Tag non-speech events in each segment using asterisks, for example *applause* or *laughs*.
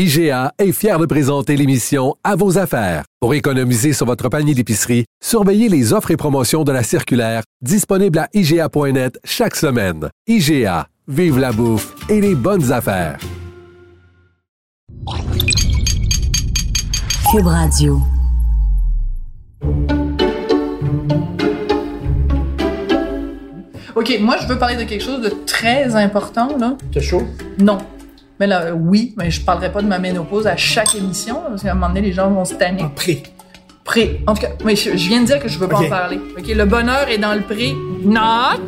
IGA est fier de présenter l'émission À vos affaires. Pour économiser sur votre panier d'épicerie, surveillez les offres et promotions de la circulaire disponible à IGA.net chaque semaine. IGA, vive la bouffe et les bonnes affaires. Cube Radio. OK, moi, je veux parler de quelque chose de très important, là. T'as chaud? Non. Mais là, oui, mais je parlerai pas de ma ménopause à chaque émission, parce qu'à un moment donné, les gens vont se tanner. En pré. Pré. En tout cas, mais je, je viens de dire que je veux pas en parler. OK, le bonheur est dans le pré. Not.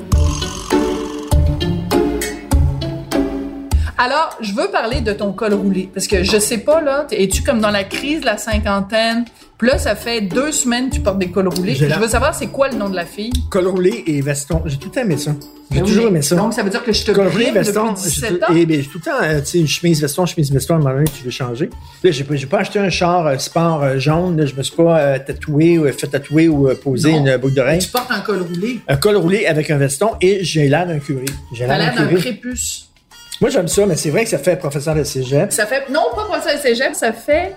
Alors, je veux parler de ton col roulé, parce que je sais pas, là, es-tu comme dans la crise de la cinquantaine? Puis là, ça fait deux semaines que tu portes des cols roulés. Je veux savoir c'est quoi le nom de la fille? Col roulé et veston. J'ai tout le temps aimé ça. J'ai Ben toujours aimé ça. Donc, ça veut dire que je te Col roulé, brime veston. depuis j'ai 17 tout- ans? Et j'ai tout le temps, euh, tu sais, une chemise veston, chemise veston, à un moment donné, tu veux changer. Là, j'ai pas, pas acheté un char euh, sport euh, jaune. Là, je me suis pas tatoué ou fait tatouer ou posé Non. une boucle d'oreille. Tu portes un col roulé. Un col roulé avec un veston et j'ai l'air d'un curé. J'ai l'air d'un prépuce. Moi, j'aime ça, mais c'est vrai que ça fait professeur de cégep. Ça fait, non, pas professeur de cégep, ça fait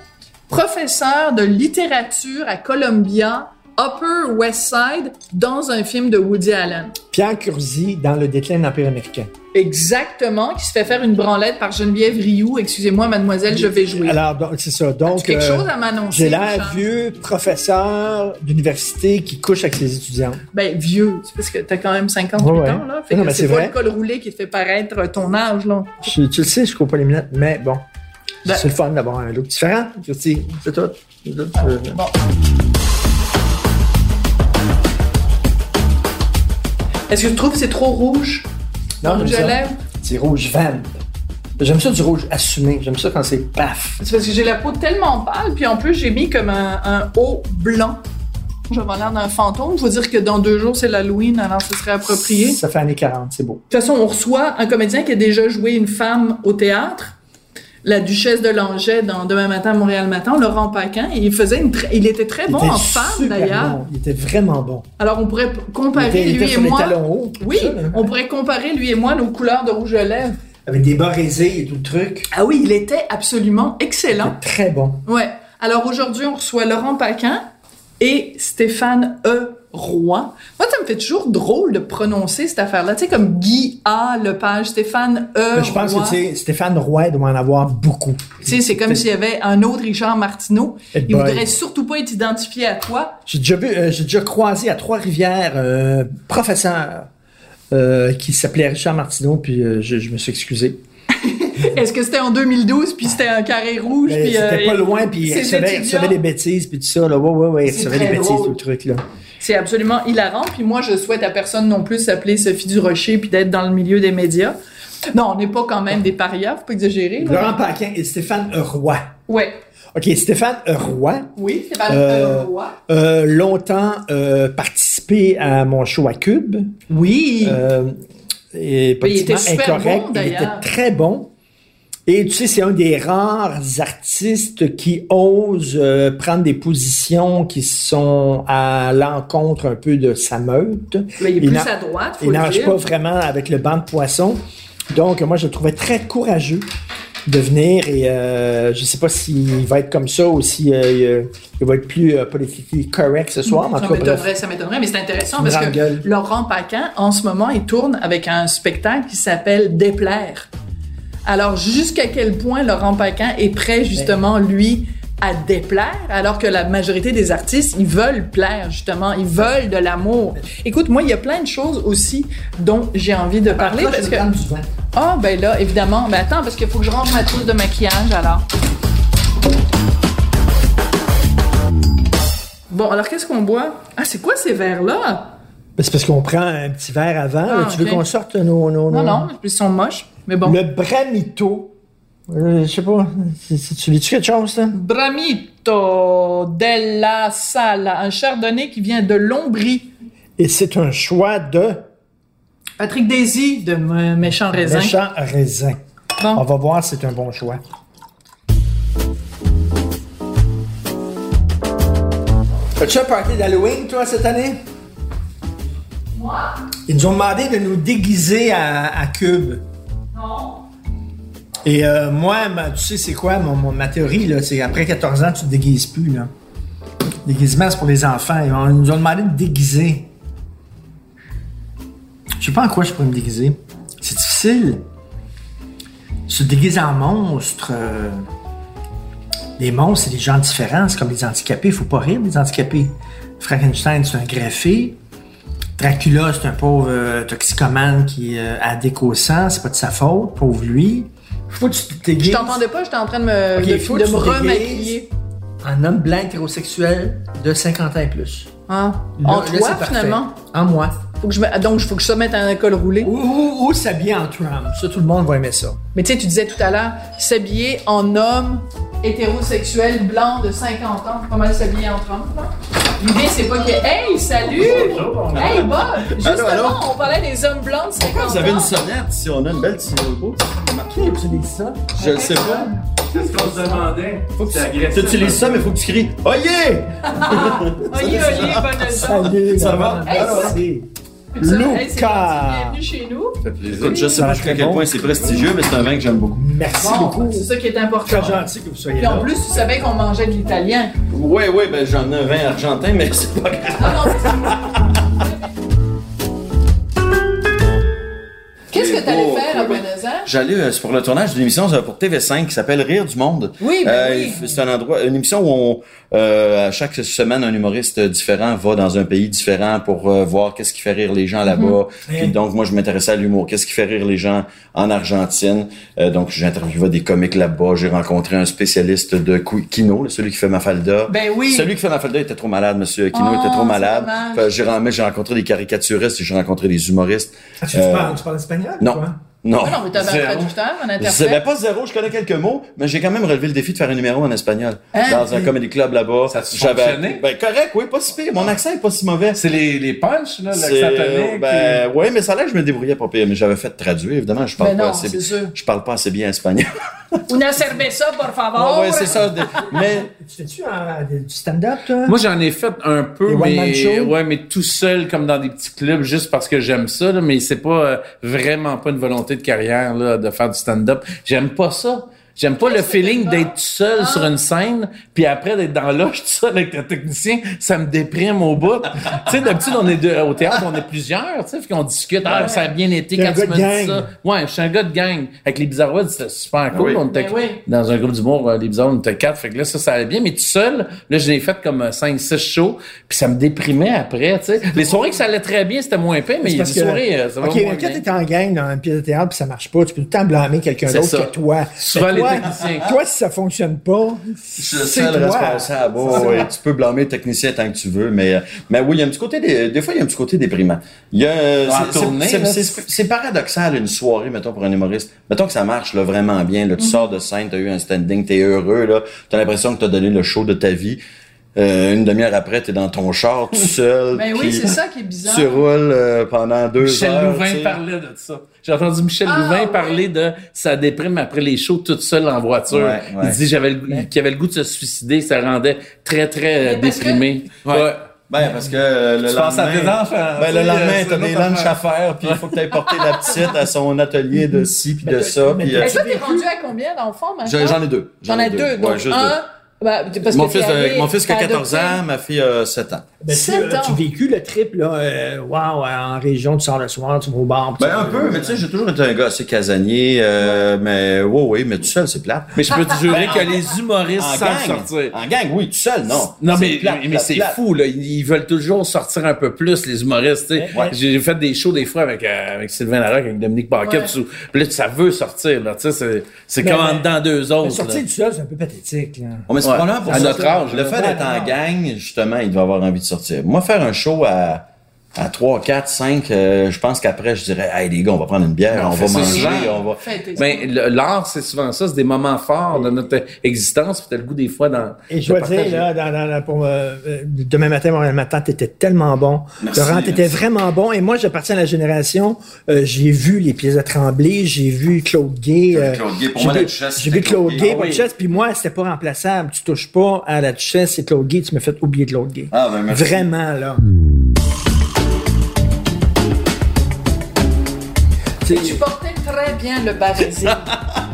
professeur de littérature à Columbia, Upper West Side, dans un film de Woody Allen. Pierre Curzi dans Le déclin de l'Empire américain. Exactement, qui se fait faire une branlette par Geneviève Rioux. Excusez-moi, mademoiselle, je vais jouer. Alors, c'est ça. Donc, quelque euh, chose à m'annoncer? j'ai l'air vieux professeur d'université qui couche avec ses étudiants. Ben, vieux. C'est parce que t'as quand même 58 Ouais, ouais. ans, là. Fait Non, que mais c'est pas vrai. le col roulé qui te fait paraître ton âge, là. Je- tu le sais, je coupe pas les lunettes, mais bon. Ben- c'est le fun d'avoir un look différent. C'est tout. C'est tout. Bon. Est-ce que tu trouves que c'est trop rouge? Non, rouge à ça. lèvres? C'est rouge vente. J'aime ça du rouge assumé. J'aime ça quand c'est paf. C'est parce que j'ai la peau tellement pâle, puis en plus, j'ai mis comme un, un haut blanc. J'avais l'air d'un fantôme. Faut dire que dans deux jours, c'est l'Halloween, alors ce serait approprié. De Ça fait années 40, c'est beau. toute façon, on reçoit un comédien qui a déjà joué une femme au théâtre, la duchesse de Langeais dans Demain matin, à Montréal matin, Laurent Paquin, et il faisait une il était très bon était en femme d'ailleurs. bon. Il était vraiment bon. Alors on pourrait p- Il comparer était, il lui était et sur les moi. talons hauts. Oui, ça, on pourrait comparer lui et moi nos couleurs de rouge à lèvres. Avec des bas rasés et tout le truc. Ah oui, il était absolument excellent. Très bon. Ouais. Alors aujourd'hui, on reçoit Laurent Paquin et Stéphane E. Roy. Moi, ça me fait toujours drôle de prononcer cette affaire-là. Tu sais, comme Guy A. Lepage, Stéphane E. Mais je pense Roy. que tu sais, Stéphane Roy doit en avoir beaucoup. Tu sais, c'est comme s'il y avait un autre Richard Martineau. Eh Il boy. voudrait surtout pas être identifié à toi. J'ai déjà vu, euh, j'ai déjà croisé à Trois-Rivières un professeur euh, qui s'appelait Richard Martineau, puis euh, je, je me suis excusé. *laughs* Est-ce que c'était en 2012, puis c'était un carré rouge, Mais puis... C'était euh, pas loin, puis il recevait, des bêtises, puis tout ça. Là. Ouais, ouais, ouais, il recevait des bêtises, tout le truc. Là. C'est absolument hilarant. Puis moi, je souhaite à personne non plus s'appeler Sophie Durocher puis d'être dans le milieu des médias. Non, on n'est pas quand même des parias, faut pas exagérer. là. Laurent Paquin et Stéphane Roy. Ouais. OK, Stéphane Roy, Oui, pas Euh, roi. euh, longtemps euh, participé à mon show à Cube. Oui. Et il était super incorrect. bon, il était très bon. Et tu sais, c'est un des rares artistes qui osent euh, prendre des positions qui sont à l'encontre un peu de sa meute. Mais il est il plus à droite, faut Il pas vraiment avec le banc de poisson. Donc, moi, je le trouvais très courageux de venir et euh, je sais pas s'il va être comme ça ou si euh, il va être plus euh, politiquement correct ce soir. mais en Ça m'étonnerait, ça m'étonnerait, mais c'est intéressant parce que gueule. Laurent Paquin, en ce moment, il tourne avec un spectacle qui s'appelle Déplaire. Alors, jusqu'à quel point Laurent Paquin est prêt, justement, lui, à déplaire, alors que la majorité des artistes, ils veulent plaire, justement, ils veulent de l'amour? Écoute, moi, il y a plein de choses aussi dont j'ai envie de parler, Là, je parce que... Ah, ben là, évidemment. Ben attends, parce qu'il faut que je range ma trousse de maquillage, alors. Bon, alors qu'est-ce qu'on boit? Ah, c'est quoi ces verres-là? Ben, C'est parce qu'on prend un petit verre avant. Ah, là. tu veux qu'on sorte nos... nos, Non, nos- non, ils sont moches. Mais bon. Le Bramito Euh, je sais pas. Tu lis-tu quelque chose, là? Bramito della Sala, un chardonnay qui vient de Lombrie. Et c'est un choix de Patrick Daisy de Méchant Raisin. méchant raisin. Bon. On va voir si c'est un bon choix. As-tu un party d'Halloween, toi, cette année? Ils nous ont demandé de nous déguiser à, à Cube. Non. Et euh, moi, ma- tu sais, c'est quoi mon, mon- ma théorie, là? C'est après 14 ans, tu te déguises plus, là. Déguisement, c'est pour les enfants. Ils nous ont demandé de déguiser. Je sais pas en quoi je pourrais me déguiser. C'est difficile. Se déguiser en monstre. euh, Les monstres, c'est des gens différents. C'est comme les handicapés. Faut pas rire des handicapés. Frankenstein, c'est un greffé. Dracula, c'est un pauvre euh, toxicomane qui euh, a addict au sang. C'est pas de sa faute. Pauvre lui. Faut que tu te déguises. Je t'entendais pas, j'étais en train de me, Ok, de, faut me remaquiller. Un homme blanc hétérosexuel de 50 ans et plus. Hein? Là- en toi, finalement? En moi. Faut que je me- donc, il faut que je se mette un col roulé. Ou, ou, ou s'habiller en Trump. Ça, tout le monde va aimer ça. Mais tu sais, tu disais tout à l'heure, s'habiller en homme hétérosexuel blanc de 50 ans, pas mal s'habiller en Trump, là. L'idée, c'est pas que. Hey, salut! Hey, Bob! Justement, allô? on parlait des hommes blancs de 50 ans. Vous avez une sonnette si on a une belle petite logo. Qui utilise ça? Je le sais pas. C'est ce qu'on se demandait? Faut que tu utilises ça, mais faut que tu cries Oh yeah! Oyez, *laughs* oyez, bonne Salut, Ça va? Hey, Ça- Luca. Bienvenue chez nous. Écoute, je sais Ça pas jusqu'à quel bon. point c'est prestigieux, mais c'est un vin que j'aime beaucoup. Merci Bon, beaucoup. c'est ça qui est important. Très gentil que vous soyez Puis là. en plus, tu savais qu'on mangeait de l'italien. Oui, oui, ben j'en ai un vin argentin, mais c'est pas grave. Ah non, *laughs* Qu'est-ce que tu allais Oh, faire à. Buenos Aires? J'allais euh, c'est pour le tournage d'une émission euh, pour TV5 qui s'appelle Rire du monde. Oui, ben Euh, oui. C'est un endroit, une émission où on, euh, à chaque semaine, un humoriste différent va dans un pays différent pour euh, voir qu'est-ce qui fait rire les gens là-bas. Puis donc moi, je m'intéressais à l'humour. Qu'est-ce qui fait rire les gens en Argentine? Euh, Donc j'interviewais des comiques là-bas. J'ai rencontré un spécialiste de Kino, celui qui fait Mafalda. Ben oui. Celui qui fait Mafalda était trop malade, Monsieur Kino Oh, était trop malade. j'ai, rencontré des caricaturistes, et j'ai rencontré des humoristes. Ah, tu, Euh, parles, tu parles espagnol? non. Quoi? Non. Ah non, mais t'avais un traducteur, un Je interprète. savais pas zéro, je connais quelques mots, mais j'ai quand même relevé le défi de faire un numéro en espagnol. Hein? Dans un comedy club là-bas. Ça fonctionné? Ben, correct, oui, pas si pire. Mon accent est pas si mauvais. C'est les, les punchs, là, l'accent tonique. Ben, ouais, mais ça a l'air que je me débrouillais pas pire, mais j'avais fait traduire, évidemment, je parle Ben pas non, assez c'est sûr. Je parle pas assez bien espagnol. Una cerveza, por favor. ouais, c'est ça. de- *laughs* Mais, Tu fais-tu un- du stand-up, toi? Moi, j'en ai fait un peu, mais, ouais, mais tout seul, comme dans des petits clubs, juste parce que j'aime ça, là, mais c'est pas euh, vraiment pas une volonté de carrière, là, de faire du stand-up. J'aime pas ça. J'aime pas le feeling d'être seul Ah. sur une scène, puis après d'être dans l'âge tout *laughs* seul avec le technicien, ça me déprime au bout. tu sais, d'habitude, on est deux- au théâtre, on est plusieurs, tu sais, puis qu'on discute, ah, ça a bien été quand tu dit gang. ça. Ouais, je suis un gars de gang. Avec les Bizarroids, c'était super cool. oui. On était Ben oui. dans un groupe d'humour, euh, les Bizarroids, on était quatre, fait que là, ça, ça allait bien, mais tout seul, là, je l'ai fait comme 5-6 shows, puis ça me déprimait après, tu sais. Les soirées que ça allait très bien, c'était moins pire, mais il y a parce des que- soirées, euh, ça va OK, moins quand t'es en gang dans une pièce de théâtre puis ça marche pas, tu peux tout le temps blâmer quelqu'un d'autre que toi. Souvent, les toi- si ça fonctionne pas, le c'est toi. responsable. Ouais, tu peux blâmer le technicien tant que tu veux, mais, mais oui, il y a un petit côté, des, des fois, il y a un petit côté déprimant. Il y a, En c'est- paradoxal, une soirée, mettons, pour un humoriste. Mettons que ça marche, là, vraiment bien, là, tu sors de scène, t'as eu un standing, t'es heureux, là, t'as l'impression que t'as donné le show de ta vie. Euh, une demi-heure après, t'es dans ton char, tout *laughs* seul. Ben oui, puis c'est ça qui est bizarre. Tu roules euh, pendant deux Michel heures. Louvain tu sais. parlait de ça. J'ai entendu Michel Ah, Louvain ouais. parler de sa déprime après les shows toute seule en voiture. Ouais, ouais. Il dit j'avais le, goût- qu'il avait le goût de se suicider, ça le rendait très très euh, Mais parce que- déprimé. Ouais. Ben, parce que euh, le Tu penses à lendemain... tes enfants, Ben, le lendemain, c'est t'as des lunchs à faire, puis il faut que t'aies porté la petite à son atelier de ci puis de ça. mais puis, euh, toi, t'es rendu à combien d'enfants maintenant? J'en j'en ai deux. J'en ai deux. Donc, Ouais, juste un, bah, parce Mon que fils, allé- mon fils qui a t'as 14 adopté. ans, ma fille a 7 ans. ben, tu, Sept euh, ans. tu vécu le trip, là, euh, wow, en région, tu sors le soir, tu vas au bar. Ben tu- un peu, mais tu sais, j'ai toujours été un gars assez casanier, euh, mais ouais, ouais, mais tout seul, c'est plate. Mais je peux te jurer que les humoristes En savent gang, sortir. en gang, oui, tout seul, non. Non, mais, plate, mais c'est fou, là. Ils veulent toujours sortir un peu plus, les humoristes, tu sais. Ouais. J'ai fait des shows des fois avec, euh, avec Sylvain Larocque, avec Dominique Paquet, Ouais. tout ça. Puis là, ça veut sortir, là. Tu sais, c'est, comme en dedans deux Mais autres. sortir du seul, c'est un peu pathétique. Là. Mais c'est Ouais. probablement pour À ça. notre âge, Le fait d'être en gang, justement, il doit avoir envie de sortir. Moi, faire un show à à 3, 4, 5, euh, je pense qu'après, je dirais, hey, les gars, on va prendre une bière, Non, on on va manger, souvent. on va. Ben, l'art, c'est souvent ça, c'est des moments forts de notre existence, puis t'as le goût des fois dans. Et je dois dire, là, dans, dans- dans- pour, euh, euh, demain matin, Montréal matin, t'étais tellement bon. Merci, Laurent, t'étais vraiment bon. Et moi, j'appartiens à la génération, euh, j'ai vu les pièces de Tremblay, j'ai vu Claude Gay. euh, Claude Gay, pour moi, la Duchesse, J'ai vu Claude Claude Gay, Ah oui. Duchesse, puis moi, c'était pas remplaçable. Tu touches pas à la Duchesse et Claude Gay, tu me fais oublier Claude Gay. Ah, ben, merci. Vraiment, là. Tu portais très bien le barésil. *laughs*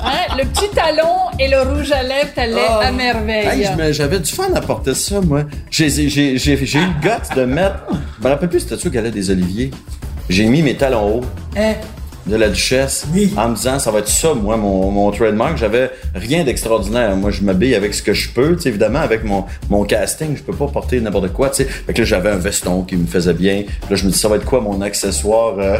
Hein? Le petit talon et le rouge à lèvres t'allaient Ah. à merveille. Hey, J'avais du fun à porter ça, moi. J'ai eu le guts de mettre. Je me rappelle plus c'était sûr qu'elle a des oliviers? J'ai mis mes talons hauts Hein? De la duchesse Oui. en me disant ça va être ça, moi, mon, mon trademark. J'avais rien d'extraordinaire. Moi, je m'habille avec ce que je peux. Tu sais, évidemment, avec mon, mon casting, je peux pas porter n'importe quoi. Tu sais. Fait que là, j'avais un veston qui me faisait bien. Puis là, je me dis, ça va être quoi mon accessoire euh,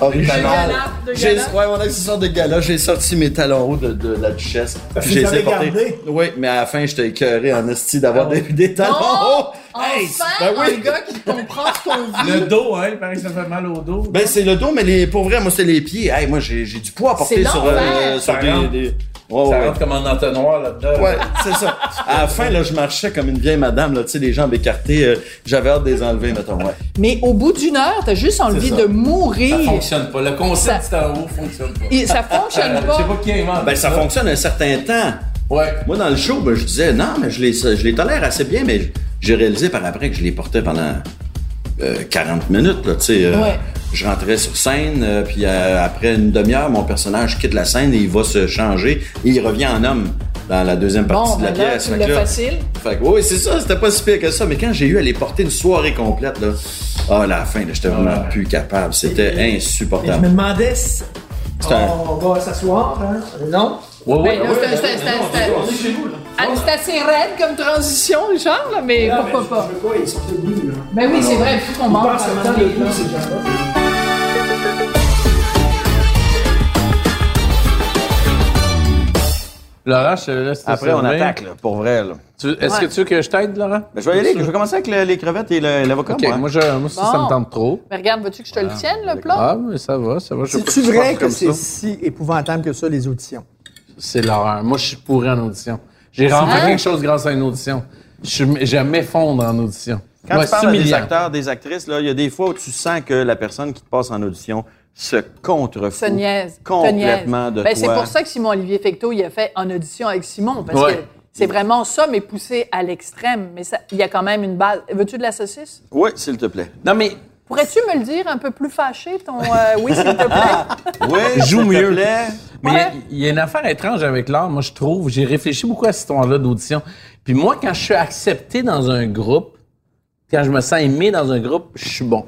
original? gala, de J'ai- gala. Ouais, mon accessoire de gala. J'ai sorti mes talons hauts de, de la duchesse. Parce Puis que je vous les ai avez portés. gardé. Oui, mais à la fin, j'étais écœuré en esti d'avoir des, des talons hauts. Enfin, ben oui. un gars qui comprend ce qu'on *laughs* vit. Le dos, hein, il paraît que ça fait mal au dos. Ben, c'est le dos, mais les, pour vrai, moi, c'est les pieds. Hey, moi, j'ai, j'ai du poids à porter sur, euh, sur Ça des, ça ouais. rentre comme en entonnoir là-dedans. Ouais, c'est ça. À la fin, là, je marchais comme une vieille madame, là, tu sais, les jambes écartées. euh, j'avais hâte de les enlever, mettons, ouais. Mais au bout d'une heure, t'as juste envie ça. de Ça mourir. fonctionne pas. Le concept Ça- c'est en haut fonctionne pas. Et ça fonctionne Euh, Je pas. sais pas qui a inventé Ben, ça fonctionne un certain temps. Ouais. Moi, dans le show, ben, je disais, non, mais je les, je les tolère assez bien, mais j'ai réalisé par après que je les portais pendant euh, 40 minutes, là, tu sais. euh, Ouais. Je rentrais sur scène, euh, puis euh, après une demi-heure, mon personnage quitte la scène et il va se changer et il revient en homme dans la deuxième partie Bon, de la ben là, pièce. là- facile. Fait que, oui, c'est ça, c'était pas si pire que ça, mais quand j'ai eu à les porter une soirée complète, là, ah, à la fin, là, j'étais vraiment plus capable. C'était Et je me insupportable. demandais si on va s'asseoir, hein? Non? Ouais, ouais, Ben, là, ouais, c'est- ouais, c'est- c'est- c'est- chez là. Ah, C'est assez raide comme transition, Richard, là, mais pourquoi pas? Je veux pas, ils sont debout, là. Ben oui, c'est vrai, il faut qu'on mange Passe le avant temps de les debout, là. ces gens-là. Laurent, je te laisse te Après, on attaque, là, pour vrai. Là. Est-ce que tu veux que je t'aide, Laurent? Ben, je vais y aller, je vais commencer avec le- les crevettes et l'avocat. Moi. moi, je, moi ça, me tente trop. Mais regarde, veux-tu que je te le tienne, le plat? Ah, mais ça va, ça va. je C'est-tu si je vrai que comme c'est si épouvantable que ça, les auditions? C'est l'horreur. Moi, je suis pourri en audition. J'ai rencontré Hein? quelque chose grâce à une audition. Je, suis- je m'effondre en audition. Quand Ouais, tu parles à des acteurs, des actrices, là, il y a des fois où tu sens que la personne qui te passe en audition se contrefout Se niaise. te complètement niaise. de Ben, toi. C'est pour ça que Simon-Olivier Fecteau, il a fait en audition avec Simon, parce Ouais. que c'est vraiment ça, mais poussé à l'extrême. Mais ça- il y a quand même une base. Veux-tu de la saucisse? Oui, s'il te plaît. Non, mais Pourrais-tu me le dire un peu plus fâché, ton euh, oui, s'il te plaît? *laughs* Oui, Joue s'il te mieux. plaît. Mais il y a- Ouais. il y, a une affaire étrange avec l'art, moi, je trouve. J'ai réfléchi beaucoup à cette histoire-là d'audition. Puis moi, quand je suis accepté dans un groupe, quand je me sens aimé dans un groupe, je suis bon.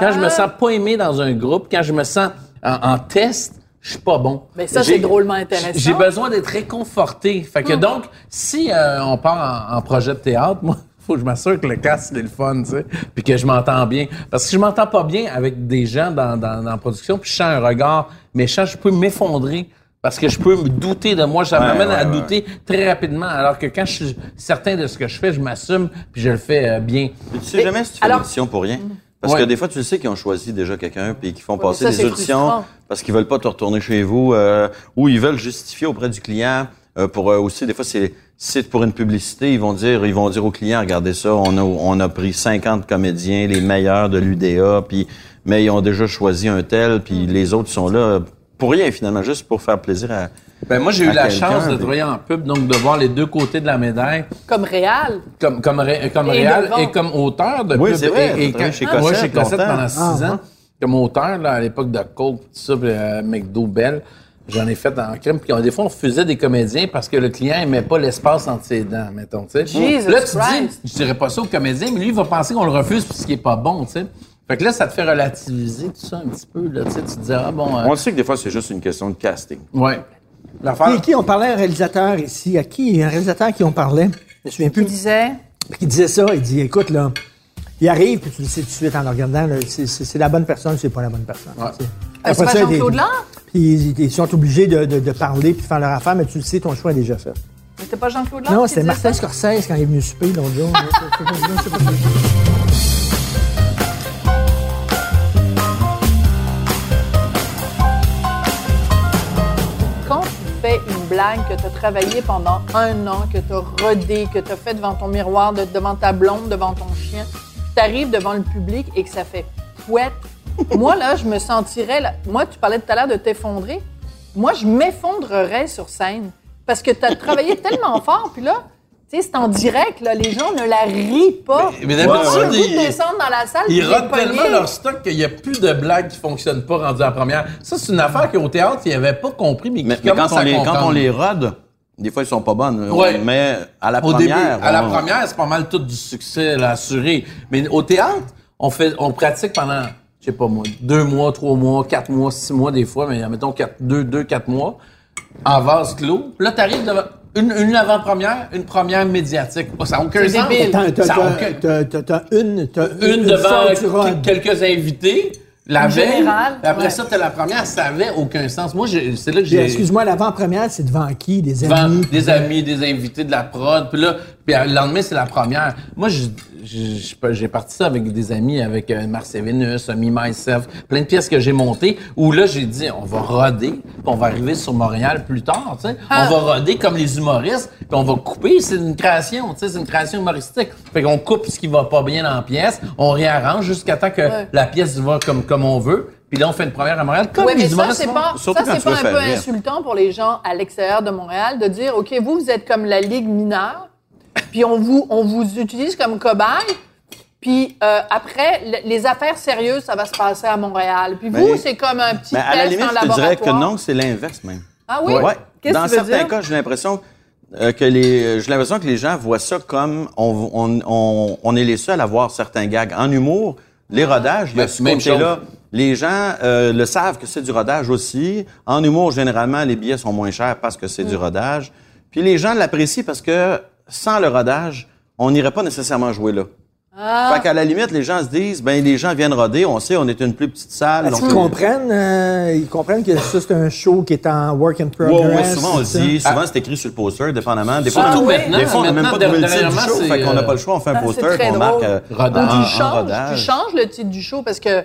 Quand je me sens pas aimé dans un groupe, quand je me sens en, en test, je suis pas bon. Mais ça, J'ai- c'est drôlement intéressant. J'ai besoin d'être réconforté. Fait que donc, si euh, on part en, en projet de théâtre, moi, faut que je m'assure que le casque est le fun, tu sais, puis que je m'entends bien. Parce que si je m'entends pas bien avec des gens dans, dans, dans la production, puis je sens un regard méchant, je peux m'effondrer. Parce que je peux me douter de moi, ça Ouais, m'amène à ouais, douter très rapidement. Alors que quand je suis certain de ce que je fais, je m'assume, puis je le fais euh, bien. Mais tu sais jamais si tu fais alors- l'audition pour rien? Parce Ouais. que des fois, tu le sais qu'ils ont choisi déjà quelqu'un puis qu'ils font passer ça, des c'est auditions frustrant. parce qu'ils veulent pas te retourner chez vous euh, ou ils veulent justifier auprès du client euh, pour euh, aussi des fois c'est c'est pour une publicité, ils vont dire ils vont dire au client regardez ça, on a on a pris 50 comédiens les meilleurs de l'UDA puis mais ils ont déjà choisi un tel puis les autres sont là pour rien finalement juste pour faire plaisir à Ben moi, j'ai eu la chance de travailler en pub, donc de voir les deux côtés de la médaille. Comme réal. comme comme ré- comme Et réal et comme auteur de Oui, pub. c'est vrai, Et, quand- chez moi chez Cossette pendant six Ah, ans comme auteur là, à l'époque de Coke tout ça puis, euh, McDo Bell j'en ai fait en crème puis des fois on refusait des comédiens parce que le client aimait pas l'espace entre ses dents mettons tu sais Jesus là tu dis je dirais pas ça au comédien mais lui il va penser qu'on le refuse parce qu'il est pas bon tu sais fait que là ça te fait relativiser tout ça un petit peu là tu sais tu te dis ah bon euh, On sait que des fois c'est juste une question de casting. ouais l'affaire Qui, qui on parlait à un réalisateur ici? À qui? Un réalisateur à qui on parlait? Je me souviens plus. Il disait, qui disait ça, il dit, écoute, là, il arrive, puis tu le sais tout de suite en le regardant, c'est la bonne personne, c'est pas la bonne personne. Ouais. Euh, Après Jean-Claude Lard? Puis ils, sont obligés de, de, parler puis de faire leur affaire, mais tu le sais, ton choix est déjà fait. Mais C'était pas Jean-Claude Lard? Non, c'était Martin Scorsese quand il est venu souper l'autre jour. *laughs* Quand tu fais une blague que tu as travaillé pendant un an, que tu as rodé, que tu as fait devant ton miroir, devant ta blonde, devant ton chien, tu arrives devant le public et que ça fait pouette. Moi, là, je me sentirais... là- Moi, tu parlais tout à l'heure de t'effondrer. Moi, je m'effondrerais sur scène parce que tu as travaillé *laughs* tellement fort, puis là... Tu sais, c'est en direct, là. Les gens ne la rient pas. Mais Ils d'habitude, ils- descendre dans la salle. Ils tellement leur stock qu'il n'y a plus de blagues qui fonctionnent pas rendues en première. Ça, c'est une affaire qu'au théâtre, ils n'avaient pas compris, mais quand, on les, quand on les rode, des fois, ils sont pas bonnes. On- Ouais. Mais à la Au première. début, à la on- première, c'est pas mal tout du succès là, assuré. Mais au théâtre, on fait, on pratique pendant, je sais pas moi, deux mois, trois mois, quatre mois, six mois des fois, mais mettons quatre, deux, deux, quatre mois, en vase clos. Puis là, t'arrives devant une, une avant-première, une première médiatique. Oh, Ça n'a aucun sens. débile. T'as, aucun- une, t'as une fois devant quelques invités. La veille, générale, puis après ouais. ça, t'as la première, ça avait aucun sens. Moi, j'ai- c'est là que j'ai... Excuse-moi, l'avant-première, c'est devant qui? Des devant amis? des amis, des invités de la prod. Puis là, puis le lendemain, c'est la première. Moi, je- j'ai parti ça avec des amis, avec euh, Marcel Vénus, Me, Myself, plein de pièces que j'ai montées, où là, j'ai dit, on va roder, puis on va arriver sur Montréal plus tard, tu sais. Ah. On va roder comme les humoristes, puis on va couper, c'est une création, tu sais, c'est une création humoristique. Fait qu'on coupe ce qui va pas bien dans la pièce, on réarrange jusqu'à temps que Ouais. la pièce va comme, comme on veut, puis là, on fait une première à Montréal, comme Ouais, mais les ça, c'est pas, Surtout ça, quand c'est pas un peu rire. insultant pour les gens à l'extérieur de Montréal de dire, OK, vous, vous êtes comme la Ligue mineure, puis on vous, on vous utilise comme cobaye, puis euh, après, le- les affaires sérieuses, ça va se passer à Montréal. Puis vous, c'est comme un petit Mais à la limite, en je te laboratoire. dirais que non, c'est l'inverse même. Ah oui? Ouais. Qu'est-ce Dans que tu veux certains dire? cas, j'ai l'impression euh, que les, euh, j'ai l'impression que les gens voient ça comme on, on, on, on est les seuls à voir certains gags. En humour, les rodages, il y a Ben, ce même côté-là. chose. Les gens euh, le savent que c'est du rodage aussi. En humour, généralement, les billets sont moins chers parce que c'est du rodage. Puis les gens l'apprécient parce que sans le rodage, on n'irait pas nécessairement jouer là. Ah. Fait qu'à la limite, les gens se disent, ben les gens viennent roder, on sait, on est une plus petite salle. Donc- qu'ils comprennent, euh, ils comprennent que ça, c'est un show qui est en work in progress? ouais, souvent on le dit, souvent c'est écrit sur le poster, dépendamment. Des fois, Surtout on, maintenant, des fois, on n'a même pas trouvé le titre du show, fait qu'on n'a pas le choix, on fait un Ah, poster, qu'on marque euh, Rodage. en, tu en changes, tu rodage. changes le titre du show parce que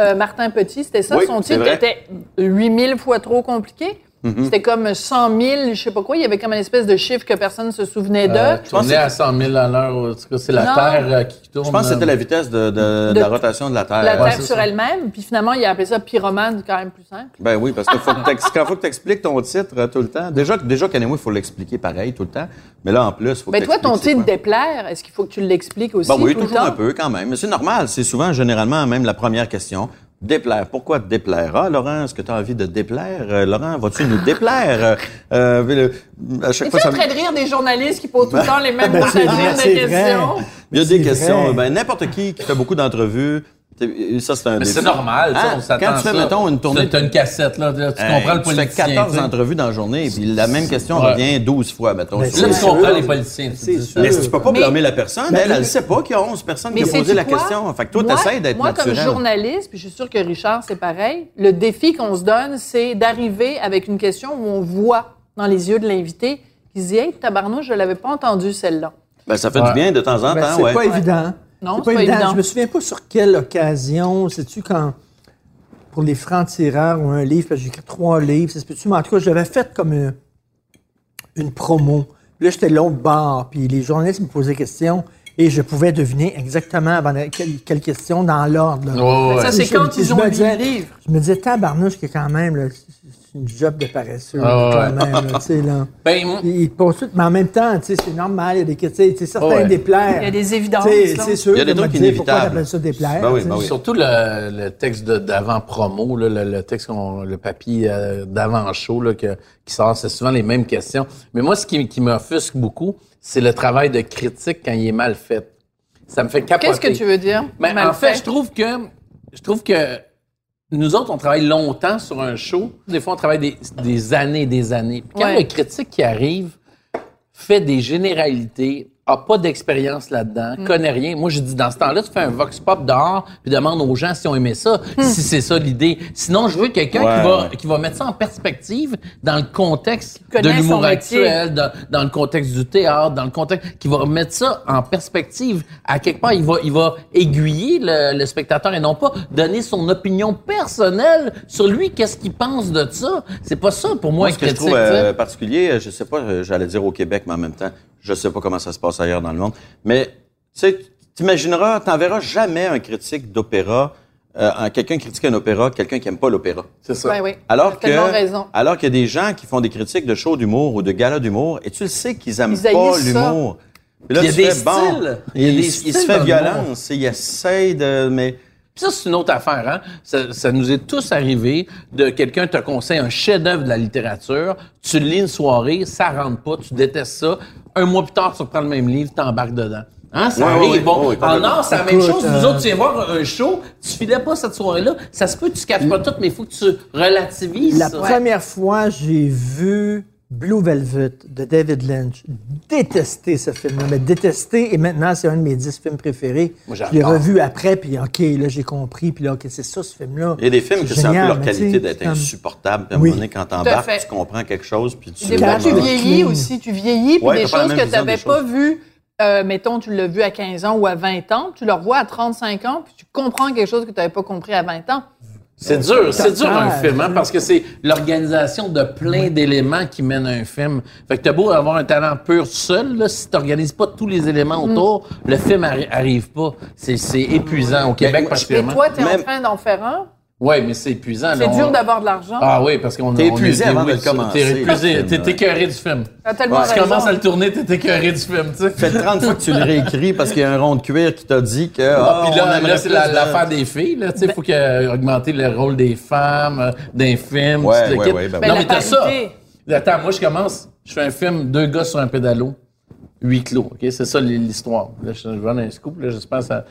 euh, Martin Petit, c'était ça, Oui, son titre était 8000 fois trop compliqué? Mm-hmm. C'était comme 100 000, je sais pas quoi. Il y avait comme une espèce de chiffre que personne ne se souvenait de. Euh, que- à 100 000 à l'heure, en tout cas, c'est la Non. Terre euh, qui tourne. Je pense que c'était euh, la vitesse de, de- de De- la rotation de la Terre. la Terre sur elle-même. Puis finalement, il a appelé ça pyromane, c'est quand même plus simple. Ben oui, parce que faut que *laughs* quand faut que tu expliques ton titre euh, tout le temps. Déjà, déjà moi, il faut l'expliquer pareil tout le temps. Mais là, en plus, il faut que Mais toi, ton titre quoi. déplaire, est-ce qu'il faut que tu l'expliques aussi Ben oui, tout le temps? un peu quand même. Mais c'est normal. C'est souvent, généralement, même la première question. Déplaire. Pourquoi déplaire? Ah, Laurent, est-ce que tu as envie de déplaire? Euh, Laurent, vas-tu nous déplaire? Euh, euh, à chaque Es-tu fois, en train de rire des journalistes qui posent tout le temps les mêmes *laughs* Ben, de questions? Il y a des questions. Ben, n'importe qui qui fait beaucoup d'entrevues, ça, c'est un Mais c'est normal, ça, Hein? on s'attend Quand tu fais, ça. mettons, une tournée... T'as une cassette, là, tu Hey, comprends le tu fais politicien. 14 tu sais. entrevues dans la journée, puis la même question Ouais. revient 12 fois, mettons. Ben, Là, C'est tu comprends sûr. les politiciens. tu C'est sûr. Mais tu peux pas Mais- blâmer la personne. Ben, elle, elle sait pas qu'il y a 11 personnes qui ont posé la question. Fait que toi, t'essayes d'être Moi, comme journaliste, puis je suis sûre que Richard, c'est pareil, le défi qu'on se donne, c'est d'arriver avec une question où on voit dans les yeux de l'invité qui se dit « Hey, tabarnouche, je l'avais pas entendu celle-là. Ben, ça fait Ouais. du bien de temps en Ben, temps, c'est ouais. pas évident. Non, c'est c'est pas évident. Je me souviens pas sur quelle occasion. Sais-tu quand, pour les francs-tireurs ou un livre, parce que j'ai écrit trois livres, ça se peut-tu, mais en tout cas, j'avais fait comme une, une promo. Puis là, j'étais de l'autre bord, puis les journalistes me posaient des questions et je pouvais deviner exactement avant quelle, quelle question dans l'ordre. là. Ouais, ouais. Ça, c'est Je- quand je ils ont me lu disais- le livre. Je me disais, tabarnouche, que quand même, là, une job de paresseux, Ah ouais. quand même, là, tu sais, là. *laughs* Ben, moi- Ils tout, mais en même temps, tu sais, c'est normal, il y a des questions, tu sais, certains Ouais. déplaires. Il y a des évidences. C'est sûr. Il y a des trucs Pourquoi inévitables. ça déplaire? Ben oui, ben oui. Surtout le, le texte d'avant-promo, là, le, le texte, qu'on- le papier euh, d'avant-show là, que- qui sort, c'est souvent les mêmes questions. Mais moi, ce qui, qui m'offusque beaucoup, c'est le travail de critique quand il est mal fait. Ça me fait capoter. Qu'est-ce que tu veux dire? Mais Mal en fait, je trouve que je trouve que nous autres, on travaille longtemps sur un show. Des fois, on travaille des, des années, des années. Puis quand Ouais. le critique qui arrive fait des généralités a pas d'expérience là-dedans, connaît rien. Moi, je dis, dans ce temps-là, tu fais un vox pop dehors, puis demande aux gens si ont aimé ça, si c'est ça l'idée. Sinon, je veux quelqu'un Ouais, qui va qui va mettre ça en perspective dans le contexte de l'humour actuel, dans, dans le contexte du théâtre, dans le contexte, qui va mettre ça en perspective. À quelque part, il va, il va aiguiller le, le spectateur et non pas donner son opinion personnelle sur lui, qu'est-ce qu'il pense de ça. C'est pas ça pour moi, Moi, un ce que je critique. trouve euh, particulier, je sais pas, euh, j'allais dire au Québec, mais en même temps, je sais pas comment ça se passe ailleurs dans le monde. Mais, tu sais, t'imagineras, t'enverras jamais un critique d'opéra, euh, un- quelqu'un critique un opéra, quelqu'un qui aime pas l'opéra. C'est ça. Oui, oui. Alors que, raison. alors qu'il y a des gens qui font des critiques de shows d'humour ou de galas d'humour, et tu le sais qu'ils aiment Ils pas l'humour. Il y a tu des fais, bon, styles. Il y a il, des il styles se fait violence, il essaye de, mais Puis ça, c'est une autre affaire. Hein? Ça, ça nous est tous arrivé de quelqu'un te conseille un chef-d'œuvre de la littérature, tu lis une soirée, ça rentre pas, tu détestes ça. Un mois plus tard, tu reprends le même livre, t'embarques dedans. Hein, ça Ouais, arrive. ouais, bon, ouais, en art, c'est la même Écoute, chose. Nous euh, autres, tu viens voir un show, tu filais pas cette soirée-là. Ça se peut que tu caches pas tout, mais il faut que tu relativises La ça. première fois, j'ai vu Blue Velvet de David Lynch. Détesté ce film-là, mais détesté. Et maintenant, c'est un de mes dix films préférés. Moi, je l'ai revu après, puis OK, là, j'ai compris. Puis là, OK, c'est ça, ce film-là. il y a des films que c'est un peu génial, leur qualité d'être insupportable. Puis à un Oui. moment donné, quand t'embarques, tu comprends quelque chose, puis tu fois, tu vieillis Clean. aussi. Tu vieillis, puis Ouais, des choses que tu n'avais pas vues, euh, mettons, tu l'as vu à 15 ans ou à 20 ans, tu le revois à 35 ans, puis tu comprends quelque chose que tu n'avais pas compris à 20 ans. C'est dur, c'est dur un film, hein, parce que c'est l'organisation de plein d'éléments qui mène un film. Fait que t'as beau avoir un talent pur seul, là, si t'organises pas tous les éléments autour, le film arri- arrive pas. C'est, c'est épuisant au Québec moi, Et particulièrement. toi, tu es en Même- train d'en faire un? Oui, mais c'est épuisant. là, C'est on- dur d'avoir de l'argent. Ah oui, parce qu'on on épuisé est avant de commencer, T'es épuisé, film, t'es écœuré du film. T'as tellement Tu commences à le tourner, t'es écœuré du film, tu sais. fait 30 fois que tu le réécris parce qu'il y a un rond de cuir qui t'a dit que. Ah, ah, puis on là, aimerait là c'est plus la- de- l'affaire des filles. Là, tu sais, faut qu'il y ait augmenter le rôle des femmes, euh, d'un film. Ouais, ouais, ouais, ben Ben, non, mais t'as ça. Attends, moi, je commence. Je fais un film, deux gars sur un pédalo, huit clos. OK? C'est ça l'histoire. Là, je, vais un scoop, là, j'espère que ça.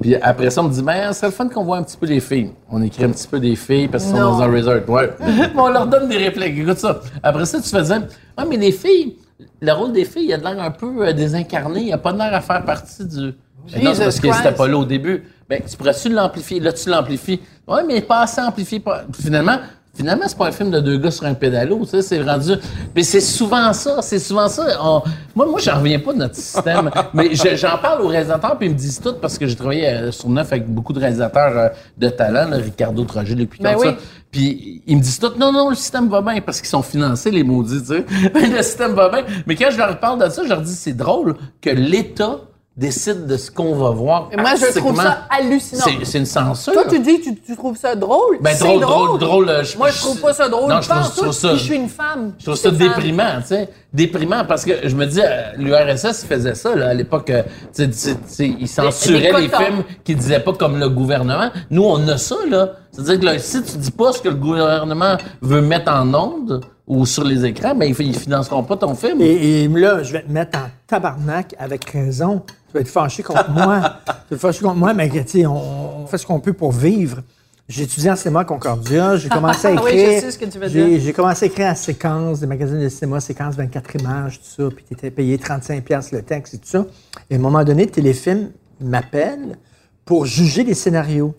Puis après ça, on me dit, ben, c'est le fun qu'on voit un petit peu les filles. On écrit un petit peu des filles parce qu'ils sont dans un resort. Ouais. *laughs* Mais on leur donne des répliques. Écoute ça. Après ça, tu fais dire, ah, mais les filles, le rôle des filles, il a de l'air un peu euh, désincarné. Il a pas de l'air à faire partie du. Ben non, parce que c'était pas là au début. Ben, tu pourrais-tu l'amplifier? Là, tu l'amplifies. Ouais, mais pas assez amplifié. pas- Finalement, finalement, c'est pas un film de deux gars sur un pédalo, tu sais, c'est rendu. Mais c'est souvent ça, c'est souvent ça. On- Moi, moi, j'en reviens pas de notre système. *laughs* mais je- j'en parle aux réalisateurs, puis ils me disent tout parce que j'ai travaillé euh, sur neuf avec beaucoup de réalisateurs euh, de talent, là, Ricardo Troget, depuis Ben oui. ça. Puis ils me disent tout, non, non, le système va bien parce qu'ils sont financés, les maudits, tu sais. *laughs* le système va bien. Mais quand je leur parle de ça, je leur dis, c'est drôle que l'État décide de ce qu'on va voir. Et moi, je trouve ça hallucinant. C'est, une censure. Toi, tu dis que tu, tu trouves ça drôle? Ben, drôle, drôle, drôle, euh, je- Moi, je- je trouve pas ça drôle. Non, je trouve- je trouve tout, ça- puis je suis une femme. Je trouve ça déprimant, tu sais. Déprimant parce que je me dis, euh, l'URSS faisait ça, là, à l'époque. euh, tu sais, ils censuraient les films qui disaient pas comme le gouvernement. Nous, on a ça, là. C'est-à-dire que là, si tu dis pas ce que le gouvernement veut mettre en ondes ou sur les écrans, ben, ils, ils financeront pas ton film. Et, et là, je vais te mettre en tabarnak avec raison. Tu vas être fâché contre moi. *laughs* tu vas être fâché contre moi, mais tu sais, on, on fait ce qu'on peut pour vivre. J'ai étudié en cinéma à Concordia. J'ai commencé à *laughs* Oui, écrire. je sais ce que tu veux j'ai- dire. J'ai commencé à écrire à séquence, des magazines de cinéma, séquence 24 images, tout ça. Puis tu étais payé 35$ piastres le texte et tout ça. Et à un moment donné, Téléfilm m'appelle pour juger les scénarios.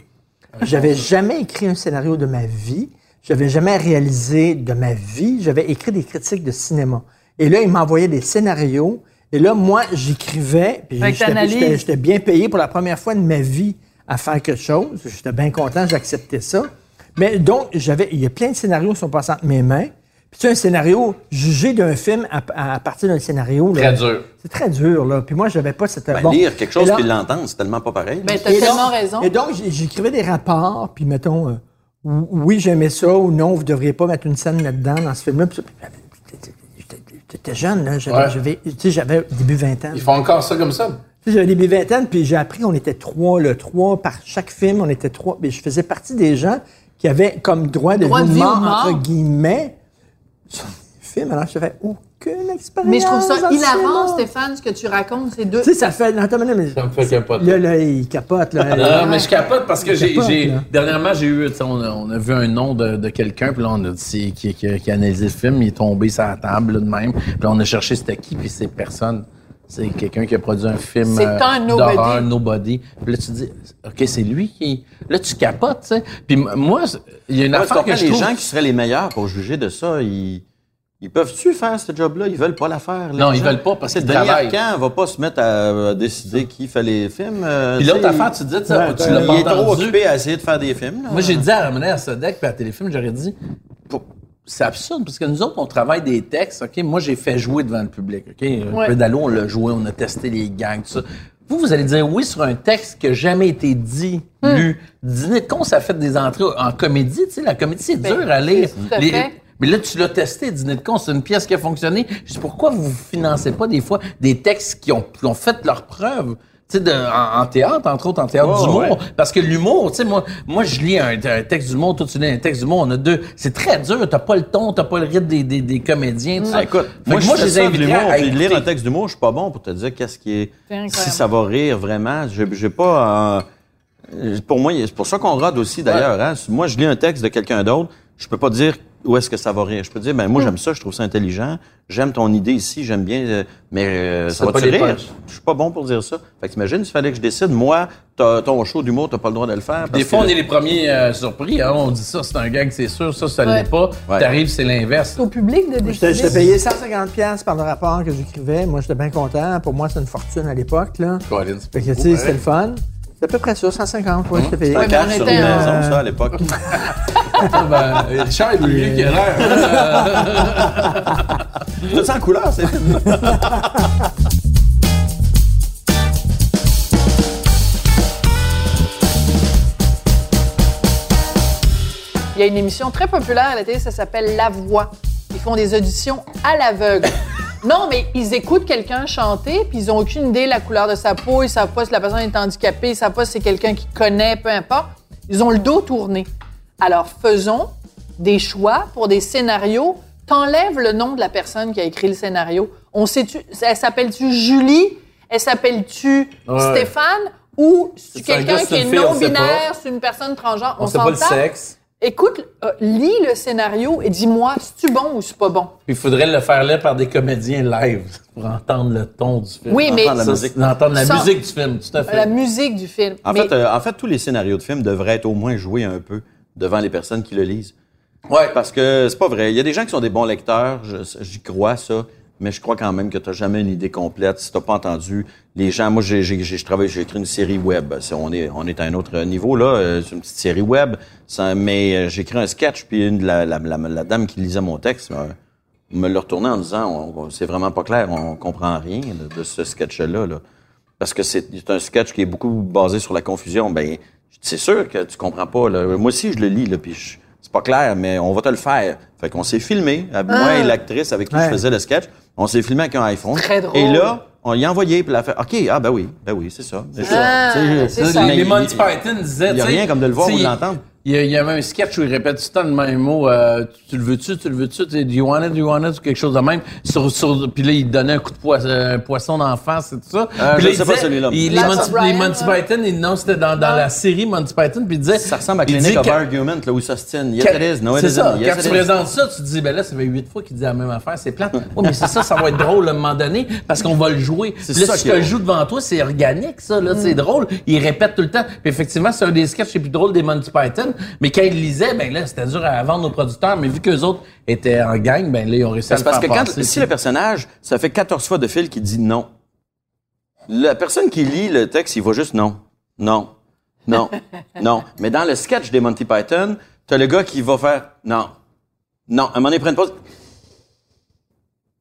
J'avais jamais écrit un scénario de ma vie. J'avais jamais réalisé de ma vie. J'avais écrit des critiques de cinéma. Et là, il m'envoyait des scénarios. Et là, moi, j'écrivais. Puis j'étais- bien payé pour la première fois de ma vie à faire quelque chose. J'étais bien content, j'acceptais ça. Mais donc, j'avais, il y a plein de scénarios qui sont passés entre mes mains. Puis tu sais, un scénario, juger d'un film à, à partir d'un scénario. là, Très dur. C'est très dur, là. Puis moi, j'avais pas cette... Ben, bon. lire quelque chose puis l'entendre, c'est tellement pas pareil. Ben, t'as et tellement donc- raison. Et donc, j'écrivais des rapports, puis mettons, euh, oui, j'aimais ça, ou non, vous devriez pas mettre une scène là-dedans, dans ce film-là. J'étais- jeune, là. J'avais, Ouais. j'avais- tu sais, j'avais début vingtaine. Ils font encore ça comme ça? Tu sais, J'avais début vingtaine, puis j'ai appris qu'on était trois, le trois par chaque film, on était trois. Mais je faisais partie des gens qui avaient comme droit de Droit de vie vie ou ou mort, mort. entre guillemets, sur les films. Alors, je fais aucune expérience. Mais je trouve ça hilarant. Stéphane, ce que tu racontes, ces deux. Tu sais, ça fait. Non, attends, mais, Ça me fait capoter. Là, là, il capote, là. Non, mais je capote parce que j'ai, dernièrement, j'ai eu, tu sais, on a, on a vu un nom de, de quelqu'un, puis là, on a dit, c'est- qui, qui, qui a analysé le film, il est tombé sur la table, là, de même. Puis là, on a cherché c'était qui, puis c'est personne. c'est quelqu'un qui a produit un film C'est euh, un nobody. d'horreur, Nobody. Puis là, tu dis, OK, c'est lui qui... Là, tu capotes, tu sais. Puis moi, c'est- il y a une Ouais, tu affaire que je les trouve... gens qui seraient les meilleurs pour juger de ça, ils, ils peuvent-tu faire ce job-là? Ils veulent pas la faire. Non, ils gens. veulent pas parce qu'ils Denis travaillent. Arcand va pas se mettre à euh, décider qui fait les films. euh, Puis l'autre affaire, tu dis, tu Ouais, tu ben, l'as pas il est trop occupé à essayer de faire des films. là. Moi, j'ai dit à Ramener à Sodec puis à Téléfilm, j'aurais dit, pour- c'est absurde parce que nous autres, on travaille des textes. OK, moi, j'ai fait jouer devant le public. OK, Ouais. Pédalo, on l'a joué, on a testé les gangs, tout ça. Vous, vous allez dire oui sur un texte qui n'a jamais été dit, Hmm. lu. Dîner de con, ça fait des entrées en comédie. Tu sais, la comédie, c'est Ben, dur à lire. tout à Les- fait. Mais là, tu l'as testé, Dîner de con, c'est une pièce qui a fonctionné. Je dis, pourquoi vous ne financez pas des fois des textes qui ont, qui ont fait leur preuve? Tu sais, de- en, en théâtre, entre autres, en théâtre Oh, d'humour. ouais. Parce que l'humour, tu sais, moi, moi, je lis un, un texte d'humour, toi, tu lis un texte d'humour, on a deux. C'est très dur, t'as pas le ton, t'as pas le rythme des, des, des comédiens, tout ça. Ah, écoute, Fait moi, je moi, je les ça à puis lire un texte d'humour, je suis pas bon pour te dire qu'est-ce qui est, si ça va rire vraiment. J'ai j'ai pas, euh, pour moi, c'est pour ça qu'on rade aussi d'ailleurs. Hein. Moi, je lis un texte de quelqu'un d'autre, je peux pas dire où est-ce que ça va rire? Je peux dire, ben moi j'aime ça, je trouve ça intelligent, j'aime ton idée ici, j'aime bien, euh, mais euh, ça C'est va pas te des rire. Je suis pas bon pour dire ça. Fait que t'imagines, s'il fallait que je décide, moi, t'as- ton show d'humour, t'as pas le droit de le faire. Des fois, que- on est les premiers euh, surpris. hein. On dit ça, c'est un gag, c'est sûr. Ça, ça Ouais. l'est pas. Ouais. T'arrives, c'est l'inverse. C'est au public de Je décider. t'ai payé 150$ piastres par le rapport que j'écrivais. Moi, j'étais bien content. Pour moi, c'est une fortune à l'époque. Là. Colin, c'est Fait que, pas tu sais, beaucoup, c'était le fun. C'est à peu près ça, 150. Ouais, je. C'est un Ouais, mais cash on sur était une en- maison, ça, à l'époque. *laughs* Ben, Richard est plus vieux qu'il a l'air. Tout *laughs* ça en couleur, c'est. Il y a une émission très populaire à la télé, ça s'appelle La Voix. Ils font des auditions à l'aveugle. Non, mais ils écoutent quelqu'un chanter, puis ils ont aucune idée de la couleur de sa peau, ils savent pas si la personne est handicapée, ils savent pas si c'est quelqu'un qui connaît, peu importe. Ils ont le dos tourné. Alors, faisons des choix pour des scénarios. T'enlèves le nom de la personne qui a écrit le scénario. On sait-tu, elle s'appelle-tu Julie? Elle s'appelle-tu Ouais. Stéphane? Ou c'est C'est un quelqu'un qui est on sait non-binaire, c'est une personne transgenre? On sait pas le sexe. Écoute, euh, lis le scénario et dis-moi, c'est-tu bon ou c'est pas bon? Il faudrait le faire là par des comédiens live *laughs* pour entendre le ton du film. Oui, mais Entendre la musique. c'est d'entendre la musique du film, tout à fait. la musique du film. En Mais fait, euh, en fait, tous les scénarios de films devraient être au moins joués un peu devant les personnes qui le lisent. Ouais. Parce que c'est pas vrai. Il y a des gens qui sont des bons lecteurs, je- j'y crois ça, mais je crois quand même que tu jamais une idée complète si t'as pas entendu les gens. Moi, j'ai, j'ai, j'ai- écrit une série web. On est, on est à un autre niveau là. euh, C'est une petite série web, mais euh, j'ai écrit un sketch puis une, la, la, la, la dame qui lisait mon texte me l'a retourné en disant, c'est vraiment pas clair, on comprend rien de, ce sketch-là. Là. Parce que c'est un sketch qui est beaucoup basé sur la confusion. Ben, c'est sûr que tu comprends pas. Là. Moi aussi, je le lis, là, puis je- pas clair, mais on va te le faire. Fait qu'on s'est filmé, moi et l'actrice avec qui Ouais. je faisais le sketch, on s'est filmé avec un iPhone. Très drôle. Et là, on y a envoyé, puis elle a fait, OK, ah ben oui, ben oui, c'est ça. C'est Ah, ça. Les, Monty il- Python disaient. il y a rien comme de le voir ou de l'entendre. Il y, a- il y avait un sketch où il répète tout le temps le même mot. euh, tu le veux-tu, tu le veux-tu, tu sais, do you want it, do you want it, ou quelque chose de même. Sur, sur, puis là, il donnait un coup de poisson, un poisson d'en face et tout ça. Euh, puis je là, il sais pas celui-là. il- les, Monty, of Brian, les Monty là. Python, il- non, c'était dans, dans la série Monty Python, puis il disait. Ça ressemble à il Clinic dit of Argument, là, où ça se tient. Yes, it is. No, it c'est ça. Yes, Quand tu is. présentes ça, tu te dis, ben là, ça fait huit fois qu'il dit la même affaire, c'est plate. Oui, mais c'est ça, ça va être drôle à un moment donné, parce qu'on va le jouer. Puis là, ça si tu le joues devant toi, c'est organique, ça, là, c'est drôle. Il répète tout le temps. Puis effectivement, c'est un des sketchs les plus drôles des Monty Python. Mais quand il lisait, ben là, c'était dur à vendre aux producteurs, mais vu qu'eux autres étaient en gang, ben là, ils ont réussi à C'est le parce faire que quand, passer. si le personnage, ça fait 14 fois de fil qu'il dit non. La personne qui lit le texte, il voit juste non. Non. Non. *laughs* non. Mais dans le sketch des Monty Python, t'as le gars qui va faire non. Non. À un moment donné, prend une pause.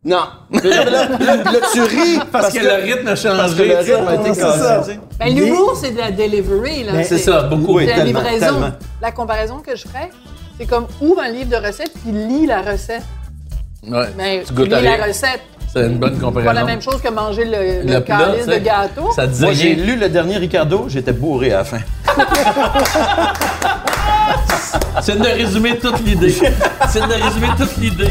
Non. là, *laughs* là, là, là, tu ris Parce que le rythme a parce que changé. le rythme a été c'est ça. cassé. Ben, l'humour, c'est de la delivery. Là. Ben, C'est ça, beaucoup. Oui, C'est la livraison. tellement. La comparaison que je ferais, c'est comme ouvre un livre de recettes puis lis la recette. Ouais. Mais tu tu lis la recette. C'est une bonne C'est comparaison. pas la même chose que manger le, le, calice de gâteau. Ça Moi, j'ai lu le dernier Ricardo, j'étais bourré à la fin. *laughs* C'est de résumer toute l'idée. C'est de résumer toute l'idée.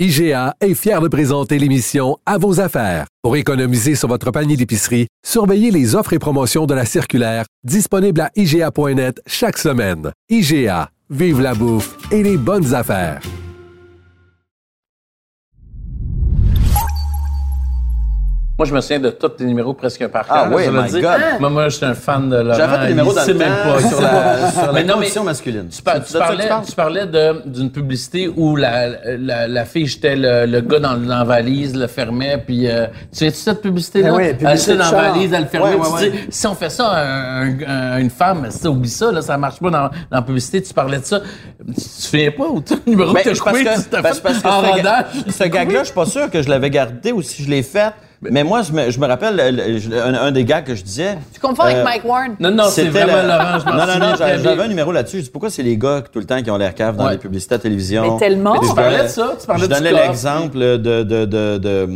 IGA est fier de présenter l'émission À vos affaires. Pour économiser sur votre panier d'épicerie, surveillez les offres et promotions de la circulaire disponible à IGA.net chaque semaine. IGA, vive la bouffe et les bonnes affaires. Moi, je me souviens de tous les numéros presque par cœur. Ah oui, je my. God. Moi, moi, j'étais un fan de Laurent. J'avais fait des numéros dans le même temps pas. sur la, sur la Mais non, mais condition masculine. Tu, par- tu ça parlais, tu parlais d'une publicité où la, la, la fille jetait le, le gars dans, dans la valise, le fermait, puis euh, tu sais cette publicité-là? Ah oui, elle publicité jetait de dans la valise, elle le fermait. Ouais, ouais, tu sais, Si on fait ça à un- un- une femme, tu sais, oublie ça, là, ça marche pas dans, dans la publicité, tu parlais de ça. Tu te souviens pas ou le numéro Ben, que tu c'est parce que, tu ben, parce que en ce, ce gag-là, je suis pas sûr que je l'avais gardé ou si je l'ai fait. Mais moi, je me, je me rappelle le- le- un, un des gags que je disais. Tu confonds avec Euh, Mike Ward. Non, non, c'est C'était vraiment la- Laurent, je m'en Non, non, non, j'avais un numéro là-dessus. Je dis pourquoi c'est les gars tout le temps qui ont l'air cave dans Ouais. les publicités à télévision? Mais tellement. Mais Tu parlais donnais- de ça? Tu parlais Je donnais l'exemple de, de, de, de, de-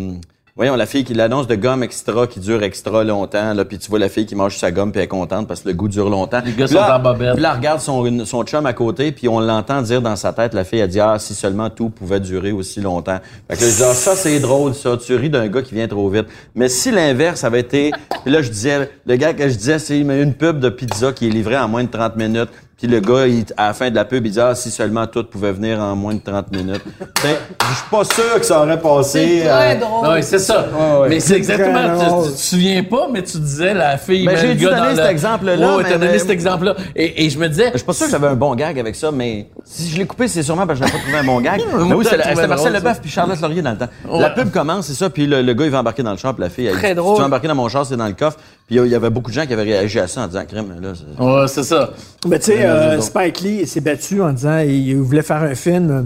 voyons, la fille qui l'annonce de gomme extra qui dure extra longtemps, là, puis tu vois la fille qui mange sa gomme puis elle est contente parce que le goût dure longtemps. Les gars Puis là- sont en bobette. Puis là, elle regarde son, son chum à côté, puis on l'entend dire dans sa tête, la fille a dit, ah, si seulement tout pouvait durer aussi longtemps. Fait que là, je dis, ah, ça, c'est drôle, ça. Tu ris d'un gars qui vient trop vite. Mais si l'inverse avait été, puis là, je disais, le gars que je disais, c'est une pub de pizza qui est livrée en moins de 30 minutes. Puis le gars, il- à la fin de la pub, il dit, ah, si seulement tout pouvait venir en moins de 30 minutes. Ben, je suis pas sûr que ça aurait passé. C'est très euh, drôle. Non, oui, c'est ça. ouais. Mais c'est exactement. Très Tu, drôle. tu te souviens pas, mais tu disais la fille. Ben, met j'ai dans cet le- exemple-là, Ouais, t'as donné mais- cet exemple-là. Et, et je me disais. Je suis pas sûr que j'avais un bon gag avec ça, mais si je l'ai coupé, c'est sûrement parce que je n'avais pas trouvé un bon gag. *laughs* mais oui, c'était Marcel drôle, Leboeuf puis Charlotte Laurier dans le temps. Ouais. La pub commence, c'est ça, puis le, le gars, il va embarquer dans le char, puis la fille, elle Très dit, drôle. tu vas embarquer dans mon char, c'est dans le coffre. Puis il y avait beaucoup de gens qui avaient réagi à ça en disant, crème, là, c'est- Ouais, c'est ça. Mais tu sais, euh. Spike Lee s'est battu en disant il voulait faire un film. euh,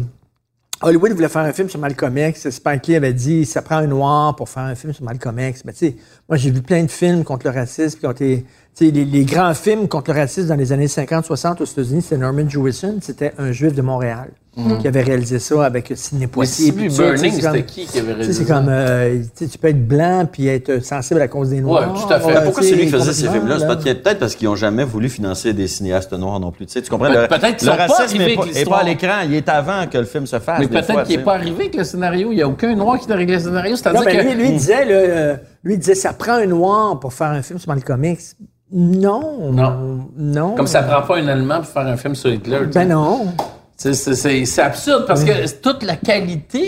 Hollywood voulait faire un film sur Malcolm X. Spike Lee avait dit ça prend un noir pour faire un film sur Malcolm X. Mais tu sais, moi j'ai vu plein de films contre le racisme, les, tu sais, les, les grands films contre le racisme dans les années 50-60 aux États-Unis, c'était Norman Jewison, c'était un juif de Montréal qui avait réalisé ça avec Sidney Mais Poitier. si tu sais, Burning, c'est c'était qui qui avait tu sais, réalisé c'est ça? comme, euh, tu sais, tu peux être blanc puis être sensible à la cause des Noirs. tout à fait. Ouais, Pourquoi c'est lui qui faisait ces films-là? C'est là. peut- peut-être parce qu'ils ont jamais voulu financer des cinéastes noirs non plus. Tu sais, tu comprends? Pe- le, peut-être qu'ils le sont pas racisme arrivés est pas, pas à l'écran. Il est avant que le film se fasse. Mais peut-être qu'il n'est pas arrivé avec le scénario. Il n'y a aucun noir qui t'a réglé le scénario. Non, C'est-à-dire mais que. lui, lui, il disait, là, euh, lui, il disait, ça prend un noir pour faire un film sur Malcolm X. Non. Non. Non. Comme ça prend pas un Allemand pour faire un film sur Hitler. Ben non. C'est absurde parce que toute la qualité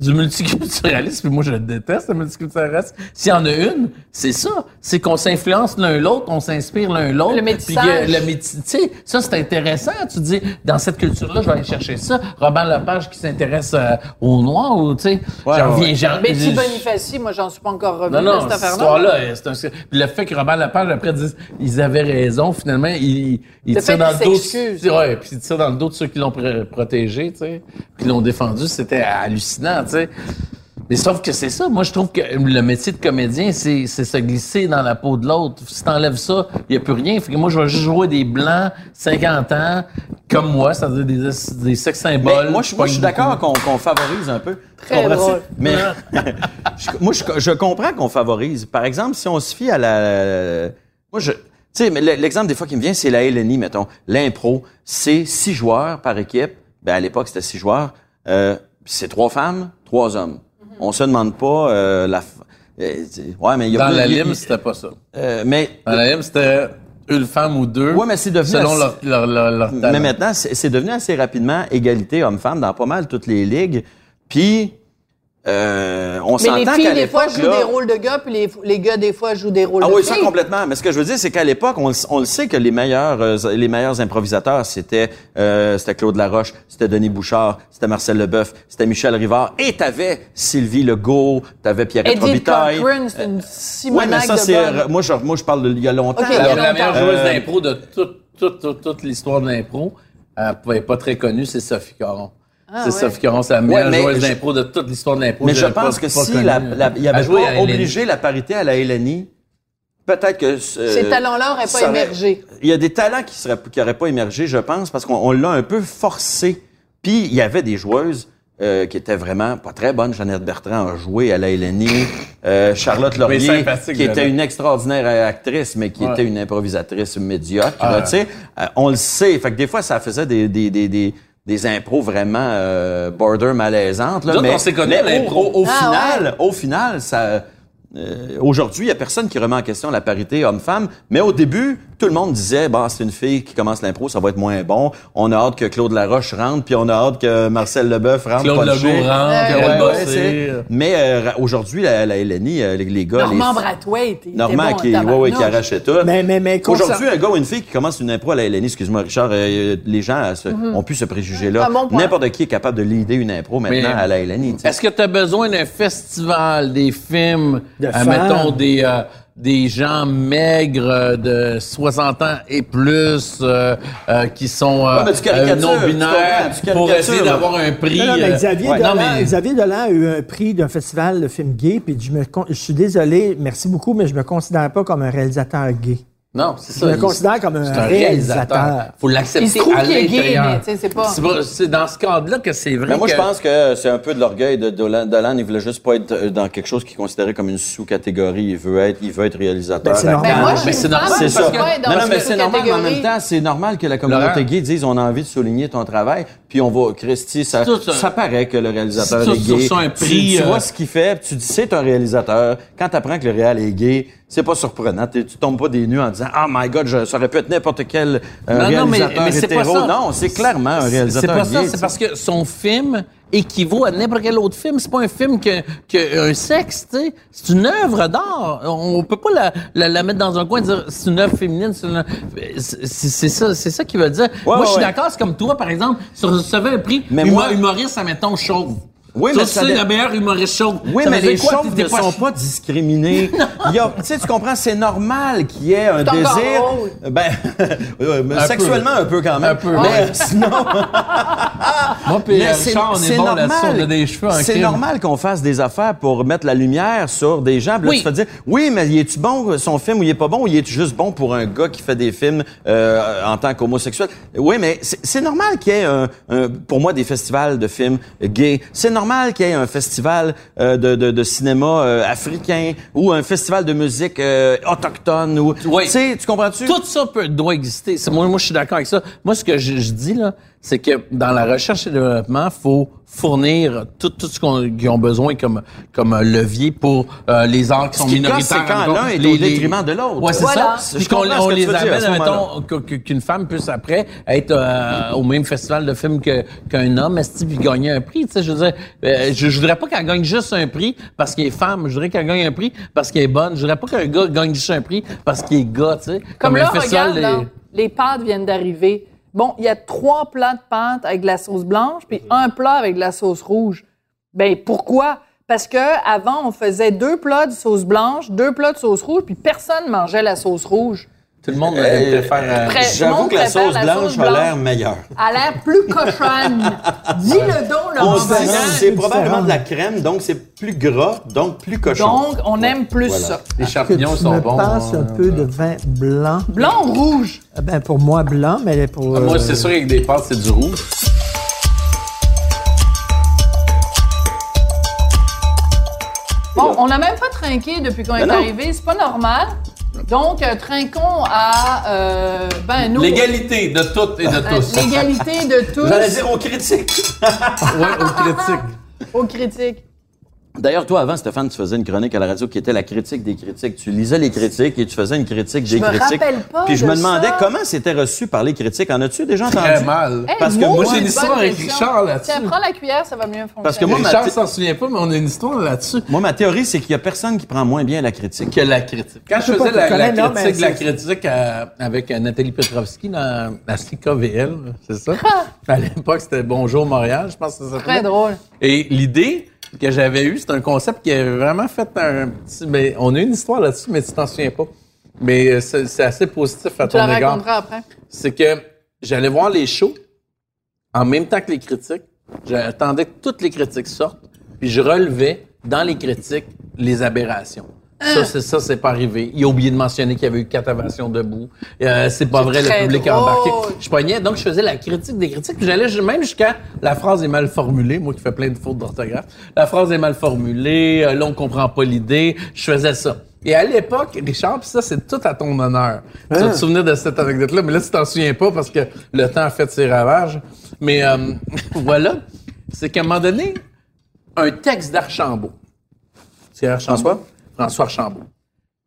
du multiculturalisme, puis moi je le déteste le multiculturalisme, s'il y en a une, c'est ça. C'est qu'on s'influence l'un l'autre, on s'inspire l'un l'autre. Le puis métissage. que le métis- tu sais, ça c'est intéressant. Tu dis, dans cette culture-là, je vais aller chercher ça. Robert Lepage qui s'intéresse euh, aux Noirs, ou tu sais, Ouais, j'en reviens, j'en- Betty je- Bonifaci, moi, j'en suis pas encore revenu non, non, cette affaire-là. euh, c'est un... Puis le fait que Robert Lepage, après, dise ils avaient raison, finalement, il, il tire dans le dos... Ouais, puis il tire dans le dos de ceux qui l'ont pr- protégé, tu sais, puis l'ont défendu, c'était hallucinant, tu sais. Mais sauf que c'est ça, moi je trouve que le métier de comédien, c'est c'est se glisser dans la peau de l'autre. Si t'enlèves ça, il n'y a plus rien. Fait que moi, je vais juste jouer des blancs, 50 ans, comme moi, c'est-à-dire des, des sexes symboles. Mais moi, je, moi, je suis d'accord qu'on qu'on favorise un peu. Très drôle. Mais *laughs* je- moi, je, je comprends qu'on favorise. Par exemple, si on se fie à la... Moi, je... Tu sais, l'exemple des fois qui me vient, c'est la LNI, mettons. L'impro, c'est six joueurs par équipe. Ben, à l'époque, c'était six joueurs. Euh, c'est trois femmes, trois hommes. On se demande pas euh, la... f- euh, ouais, mais il y a Dans plus- la lime, c'était pas ça. euh, mais Dans la lime, c'était une femme ou deux. Ouais, mais c'est devenu Selon assez- leur, leur, leur, leur talent. Mais maintenant, c'est c'est devenu assez rapidement égalité homme-femme dans pas mal toutes les ligues. Puis, euh, on Mais les filles, des fois, jouent là- des rôles de gars, puis les, les gars, des fois, jouent des rôles Ah de oui, ça filles. complètement. Mais ce que je veux dire, c'est qu'à l'époque, on, le- on le sait que les meilleurs, euh, les meilleurs improvisateurs, c'était euh, c'était Claude Laroche, c'était Denis Bouchard, c'était Marcel Leboeuf, c'était Michel Rivard, et t'avais Sylvie Legault, t'avais Pierrette Edith Robitaille. Cochrane, c'est une Ouais, simonac mais ça, c'est moi, je, moi, je parle de, il y a longtemps. Y a La, la meilleure longtemps. joueuse Euh, d'impro de toute, toute, toute, toute l'histoire de l'impro, elle n'est pas très connue, c'est Sophie Caron. Ah, c'est ouais. Sophie Caron, c'est la meilleure joueuse d'impro de toute l'histoire de l'impro. Mais je pense pas- que pas si connu. la, la- il avait à pas obligé la parité à la LNI, peut-être que... euh, Ces talents-là n'auraient ça pas émergé. Il y a des talents qui seraient qui auraient pas émergé, je pense, parce qu'on on l'a un peu forcé Puis il y avait des joueuses euh, qui étaient vraiment pas très bonnes. Jeannette Bertrand a joué à la LNI. Euh, Charlotte Laurier, sympathique, qui était une extraordinaire actrice, mais qui Ouais. était une improvisatrice médiocre. Ah. là, tu sais. Euh, on le sait. Fait que des fois, ça faisait des, des, des, des, des impros vraiment euh, border malaisantes. Là, Nous mais on s'est connus l'impro. Au, au Ah, final, au final, ça... euh, Aujourd'hui, il y a personne qui remet en question la parité homme-femme, mais au début, tout le monde disait, bon, c'est une fille qui commence l'impro, ça va être moins bon. On a hâte que Claude Laroche rentre, puis on a hâte que Marcel Leboeuf rentre. Claude Legault rentre, Ouais, Ouais, mais euh, aujourd'hui, la, la LNI, euh, les, les gars, Normand les, Brathwaite. Normand bon, qui, ouais, ouais, qui arrachait tout. Mais, mais, mais, Aujourd'hui, un gars ou une fille qui commence une impro à la LNI, excuse-moi Richard, euh, les gens euh, se- ont pu se préjuger là. C'est un bon point. N'importe qui est capable de leader une impro maintenant Mais- à la LNI. tu sais. Est-ce que tu as besoin d'un festival, des films, De euh, mettons des euh, des gens maigres euh, de 60 ans et plus euh, euh, qui sont euh, Ouais, euh, non binaires pour essayer d'avoir un prix. Non, non, mais euh, Xavier, ouais. Dolan, Non, mais- Xavier Dolan a eu un prix d'un festival de films gay, puis je, me, con- je suis désolé, merci beaucoup, mais je me considère pas comme un réalisateur gay. Non, c'est Je ça. me il- considère comme un, un réalisateur. réalisateur. Faut l'accepter Il à qu'il est gay, l'intérieur. c'est pas- dans ce cadre-là que c'est vrai Mais moi, que... je pense que c'est un peu de l'orgueil de Dolan. Dolan, il voulait juste pas être euh, dans quelque chose qui est considéré comme une sous-catégorie. Il veut être, il veut être réalisateur. Ben, c'est normal. Ben, moi, je Mais c'est normal, C'est je ça. Non, mais c'est normal, mais en même temps, c'est normal que la communauté gay dise on a envie de souligner ton travail, puis on va, Christy, ça, ça. ça paraît que le réalisateur est gay. Tu- prix, tu, euh, vois ce qu'il fait, puis tu dis c'est un réalisateur. Quand tu apprends que le réal est gay, c'est pas surprenant. Tu tombes pas des nues en disant oh my god, je- ça aurait pu être n'importe quel euh, Non, non, mais- réalisateur mais c'est pas hétéro. ça. Non, c'est clairement un C'est réalisateur pas gay. ça, c'est parce que son film équivaut à n'importe quel autre film. C'est pas un film que, que un sexe, tu sais. C'est une œuvre d'art. On peut pas la, la, la mettre dans un coin et dire c'est une œuvre féminine. C'est une- c'est- c'est ça, c'est ça qu'il veut dire. moi, ouais, je suis ouais. d'accord. C'est comme toi, par exemple, si tu recevais un prix Mais humo- moi- humoriste, admettons, chauve. Oui, mais dé- la meilleure humoriste chauve. Oui, Ça mais les quoi? chauves ne pas- sont pas discriminés. *laughs* Il y a, tu sais, tu comprends, c'est normal qu'il y ait un C'est désir. drôle. Ben, *laughs* Un sexuellement un peu quand même. Un peu. Mais Ouais. *laughs* sinon, Moi, puis mais euh, c'est Richard, on c'est est bon là-dessus. normal. On a des cheveux en C'est crime. normal qu'on fasse des affaires pour mettre la lumière sur des gens. Puis là, Oui. tu te dire, oui, mais il est-tu bon son film ou il est pas bon ou il est juste bon pour un gars qui fait des films euh, en tant qu'homosexuel? Oui, mais c'est c'est normal qu'il y ait un, un- pour moi des festivals de films gays. C'est normal qu'il y ait un festival euh, de, de, de cinéma euh, africain ou un festival de musique euh, autochtone ou Oui. tu sais, tu comprends-tu? Tout ça peut, doit exister. C'est- Moi, moi, je suis d'accord avec ça. Moi, ce que je, je dis, là, c'est que dans la recherche et le développement, faut fournir tout, tout ce qu'on- qu'ils ont besoin comme, comme levier pour euh, les arts qui sont Ce qui minoritaires. c'est quand l'un est les- au les- détriment de l'autre. Ouais, c'est Voilà. ça. Je Puis qu'on on les amène, mettons, qu'une femme puisse après être euh, au même festival de films que, qu'un homme, esti, puis gagner un prix. Tu sais, je veux dire, euh, je, je voudrais pas qu'elle gagne juste un prix parce qu'elle est femme. Je voudrais qu'elle gagne un prix parce qu'elle est bonne. Je voudrais pas qu'un gars gagne juste un prix parce qu'il est gars, tu sais. Comme, un là, festival regarde, là, les pâtes viennent d'arriver. Bon, il y a trois plats de pâtes avec de la sauce blanche, puis un plat avec de la sauce rouge. Ben pourquoi? Parce que avant, on faisait deux plats de sauce blanche, deux plats de sauce rouge, puis personne mangeait la sauce rouge. Tout le monde Euh, euh, préfère. euh, le J'avoue que la préfère sauce la blanche a l'air meilleure. Elle a l'air plus cochonne. *laughs* Dis-le donc, On dit Blanc. c'est probablement de la crème, donc c'est plus gras, donc plus cochon. Donc, on aime plus Voilà. ça. les champignons sont me bons. passes un euh, peu de vin blanc. Blanc ou rouge? Eh Ben, pour moi, blanc, mais pour... Ah, Moi, euh, c'est sûr qu'avec des pâtes, c'est du rouge. Bon, on n'a même pas trinqué depuis qu'on est non. arrivé. C'est pas normal. Donc, euh, trinquons à, euh, ben, nous... L'égalité de toutes et de euh, tous. L'égalité de tous J'allais dire aux critiques. Ouais, aux critiques. aux critiques. D'ailleurs, toi, avant, Stéphane, tu faisais une chronique à la radio qui était la critique des critiques. Tu lisais les critiques et tu faisais une critique des me critiques. rappelle pas Puis je de me demandais ça. comment c'était reçu par les critiques. En as-tu déjà entendu? Très mal. Hey, Parce que moi, j'ai c'est une histoire avec. Richard là-dessus. Tiens, prends la cuillère, ça va mieux fonctionner. Parce que moi, Richard thé- s'en souvient pas, mais on a une histoire là-dessus. Moi, ma théorie, c'est qu'il y a personne qui prend moins bien la critique. Que la critique. Quand je faisais la, non, critique, la critique avec euh, Nathalie Petrovski dans la CKVL, c'est ça? à l'époque, c'était Bonjour Montréal, je pense que ça s'appelait. Très drôle. Et l'idée que j'avais eue, c'est un concept qui a vraiment fait un petit... Mais on a une histoire là-dessus, mais tu t'en souviens pas. Mais euh, c'est assez positif à Tu la ton égard. raconteras après. C'est que j'allais voir les shows en même temps que les critiques. J'attendais que toutes les critiques sortent, puis je relevais dans les critiques les aberrations. Ça, c'est ça, c'est pas arrivé. Il a oublié de mentionner qu'il y avait eu quatre ovations debout. Euh, c'est pas vrai, le public a embarqué. Je pognais, donc je faisais la critique des critiques. J'allais même jusqu'à la phrase est mal formulée, moi qui fais plein de fautes d'orthographe. La phrase est mal formulée, euh, là on comprend pas l'idée. Je faisais ça. Et à l'époque, Richard, puis ça c'est tout à ton honneur. Tu vas te souvenir de cette anecdote-là, mais là tu t'en souviens pas parce que le temps a fait ses ravages. Mais euh, *laughs* voilà, c'est qu'à un moment donné, un texte d'Archambault. C'est Archambault? François? François Archambault.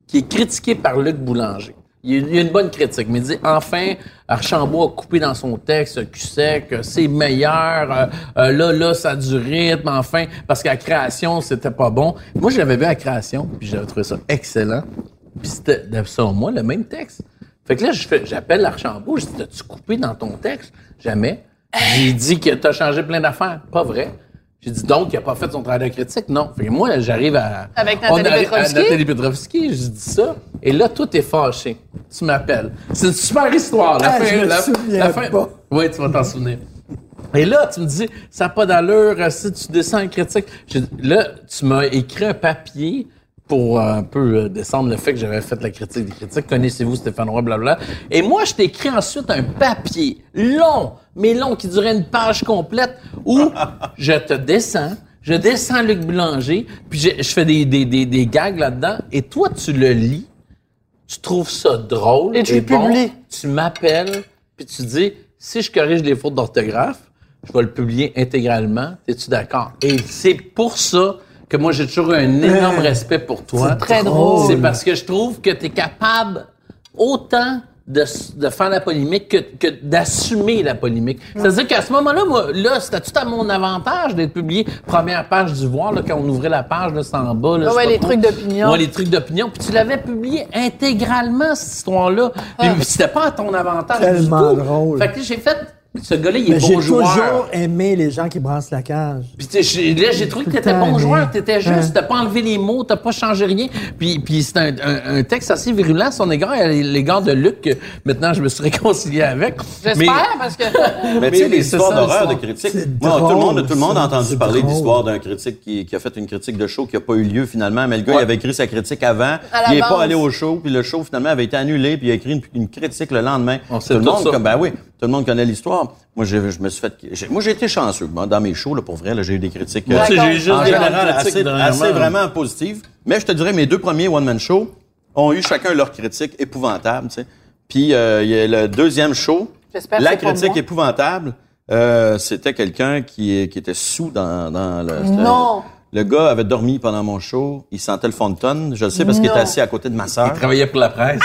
Qui est critiqué par Luc Boulanger. Il y a- une bonne critique, mais il dit enfin, Archambault a coupé dans son texte euh, c'est meilleur, euh, euh, là, là, ça a du rythme, enfin, parce qu'à création, c'était pas bon. Moi, je l'avais vu à création, puis j'avais trouvé ça excellent. Puis c'était, selon moi, le même texte. Fait que là, j'appelle Archambault, je dis, t'as-tu coupé dans ton texte? Jamais. J'ai dit que t'as changé plein d'affaires. Pas vrai. J'ai dit donc qu'il a pas fait son travail de critique? Non. Fait que moi, j'arrive à. Avec Nathalie Petrovski? Nathalie Petrovski, je dis ça. Et là, tout est fâché. Tu m'appelles. C'est une super histoire. La Ah, fin, je me la, souviens la fin. pas. Oui, tu vas t'en souvenir. Et là, tu me dis, ça n'a pas d'allure, euh, si tu descends un critique. J'ai dit, là, tu m'as écrit un papier pour euh, un peu euh, descendre le fait que j'avais fait la critique des critiques. Connaissez-vous Stéphane Roy, blablabla. Et moi, je t'ai écrit ensuite un papier long, mais long, qui durait une page complète, où *laughs* je te descends, je descends Luc Boulanger, puis je, je fais des, des, des, des gags là-dedans, et toi, tu le lis, tu trouves ça drôle Et tu le bon, publies. tu m'appelles, puis tu dis, si je corrige les fautes d'orthographe, je vais le publier intégralement. Es-tu d'accord? Et c'est pour ça que moi, j'ai toujours eu un énorme respect pour toi. C'est très drôle. C'est parce que je trouve que tu es capable autant de, de faire la polémique que, que d'assumer la polémique. C'est-à-dire qu'à ce moment-là, moi, là, c'était tout à mon avantage d'être publié première page du Voir, là, quand on ouvrait la page, là, c'est en bas. Là, ouais, les trucs d'opinion. Ouais, les trucs d'opinion. Puis tu l'avais publié intégralement, cette histoire-là. Puis Ah. c'était pas à ton avantage Tellement du tout. drôle. Fait que j'ai fait... Ce gars-là, il est Mais j'ai bon joueur. toujours aimé les gens qui brassent la cage. Puis j'ai- là, j'ai trouvé que t'étais bon joueur, t'étais Hein. juste, t'as pas enlevé les mots, t'as pas changé rien. Puis, puis c'est un, un, un texte assez virulent à son égard, à l'égard de Luc, que maintenant je me suis *laughs* réconcilié avec. J'espère, Mais- parce que. *laughs* Mais tu sais, les histoires d'horreur de critiques. Moi, tout le monde, tout le monde a entendu parler drôle. d'histoire d'un critique qui, qui a fait une critique de show qui a pas eu lieu finalement. Mais le gars, Ouais. il avait écrit sa critique avant. À il est pas allé au show, puis le show finalement avait été annulé, puis il a écrit une, une critique le lendemain. On tout le monde, comme, ben oui, tout le monde connaît l'histoire. Moi, j'ai- je me suis fait, j'ai- moi, j'ai été chanceux. Moi, Dans mes shows, là, pour vrai, là, j'ai eu des critiques. Moi, euh, tu sais, j'ai eu juste en général, assez, vraiment positives. Mais je te dirais, mes deux premiers one-man shows ont eu chacun leur critique épouvantable, tu sais. Puis, euh, il y a le deuxième show, la critique épouvantable, euh, c'était quelqu'un qui, qui était sous dans, dans le... Non. Le gars avait dormi pendant mon show. Il sentait le fond de tonne. Je le sais parce qu'il était assis à côté de ma sœur. Il travaillait pour la presse.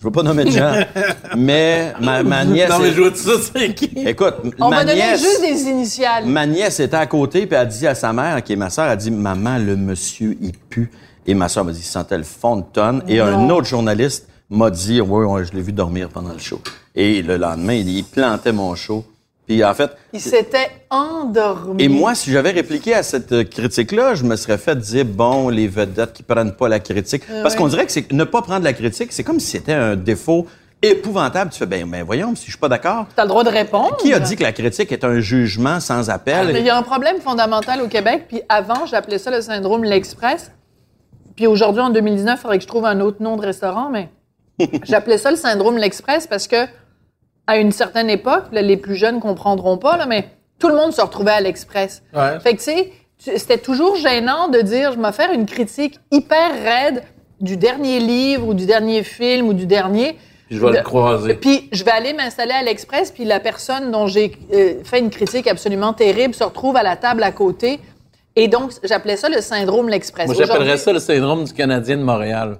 Je veux pas nommer de gens. *laughs* mais ma, ma nièce... non, mais je vois tout ça, c'est qui? Écoute, On ma va donner nièce... juste des initiales. Ma nièce était à côté, puis elle a dit à sa mère, qui est ma sœur, elle a dit, maman, le monsieur, il pue. Et ma sœur m'a dit, il sentait le fond de tonne. Et un autre journaliste m'a dit, oui, ouais, je l'ai vu dormir pendant le show. Et le lendemain, il, il plantait mon show. Puis en fait, Il s'était endormi. et moi, si j'avais répliqué à cette euh, critique-là, je me serais fait dire, bon, les vedettes qui prennent pas la critique. Parce qu'on dirait que c'est ne pas prendre la critique, c'est comme si c'était un défaut épouvantable. Tu fais, ben, ben voyons, si je suis pas d'accord. T'as le droit de répondre. Qui a dit que la critique est un jugement sans appel? Mais il y a un problème fondamental au Québec, puis avant, j'appelais ça le syndrome L'Express. Puis aujourd'hui, en 2019, il faudrait que je trouve un autre nom de restaurant, mais *laughs* j'appelais ça le syndrome L'Express parce que, à une certaine époque, là, les plus jeunes comprendront pas, là, mais tout le monde se retrouvait à l'Express. Ouais. Fait que, tu sais, tu- c'était toujours gênant de dire, je vais faire une critique hyper raide du dernier livre ou du dernier film ou du dernier. Je vais De- le croiser. Puis je vais aller m'installer à l'Express, puis la personne dont j'ai euh, fait une critique absolument terrible se retrouve à la table à côté. Et donc, j'appelais ça le syndrome L'Express. Moi, j'appellerais ça le syndrome du Canadien de Montréal.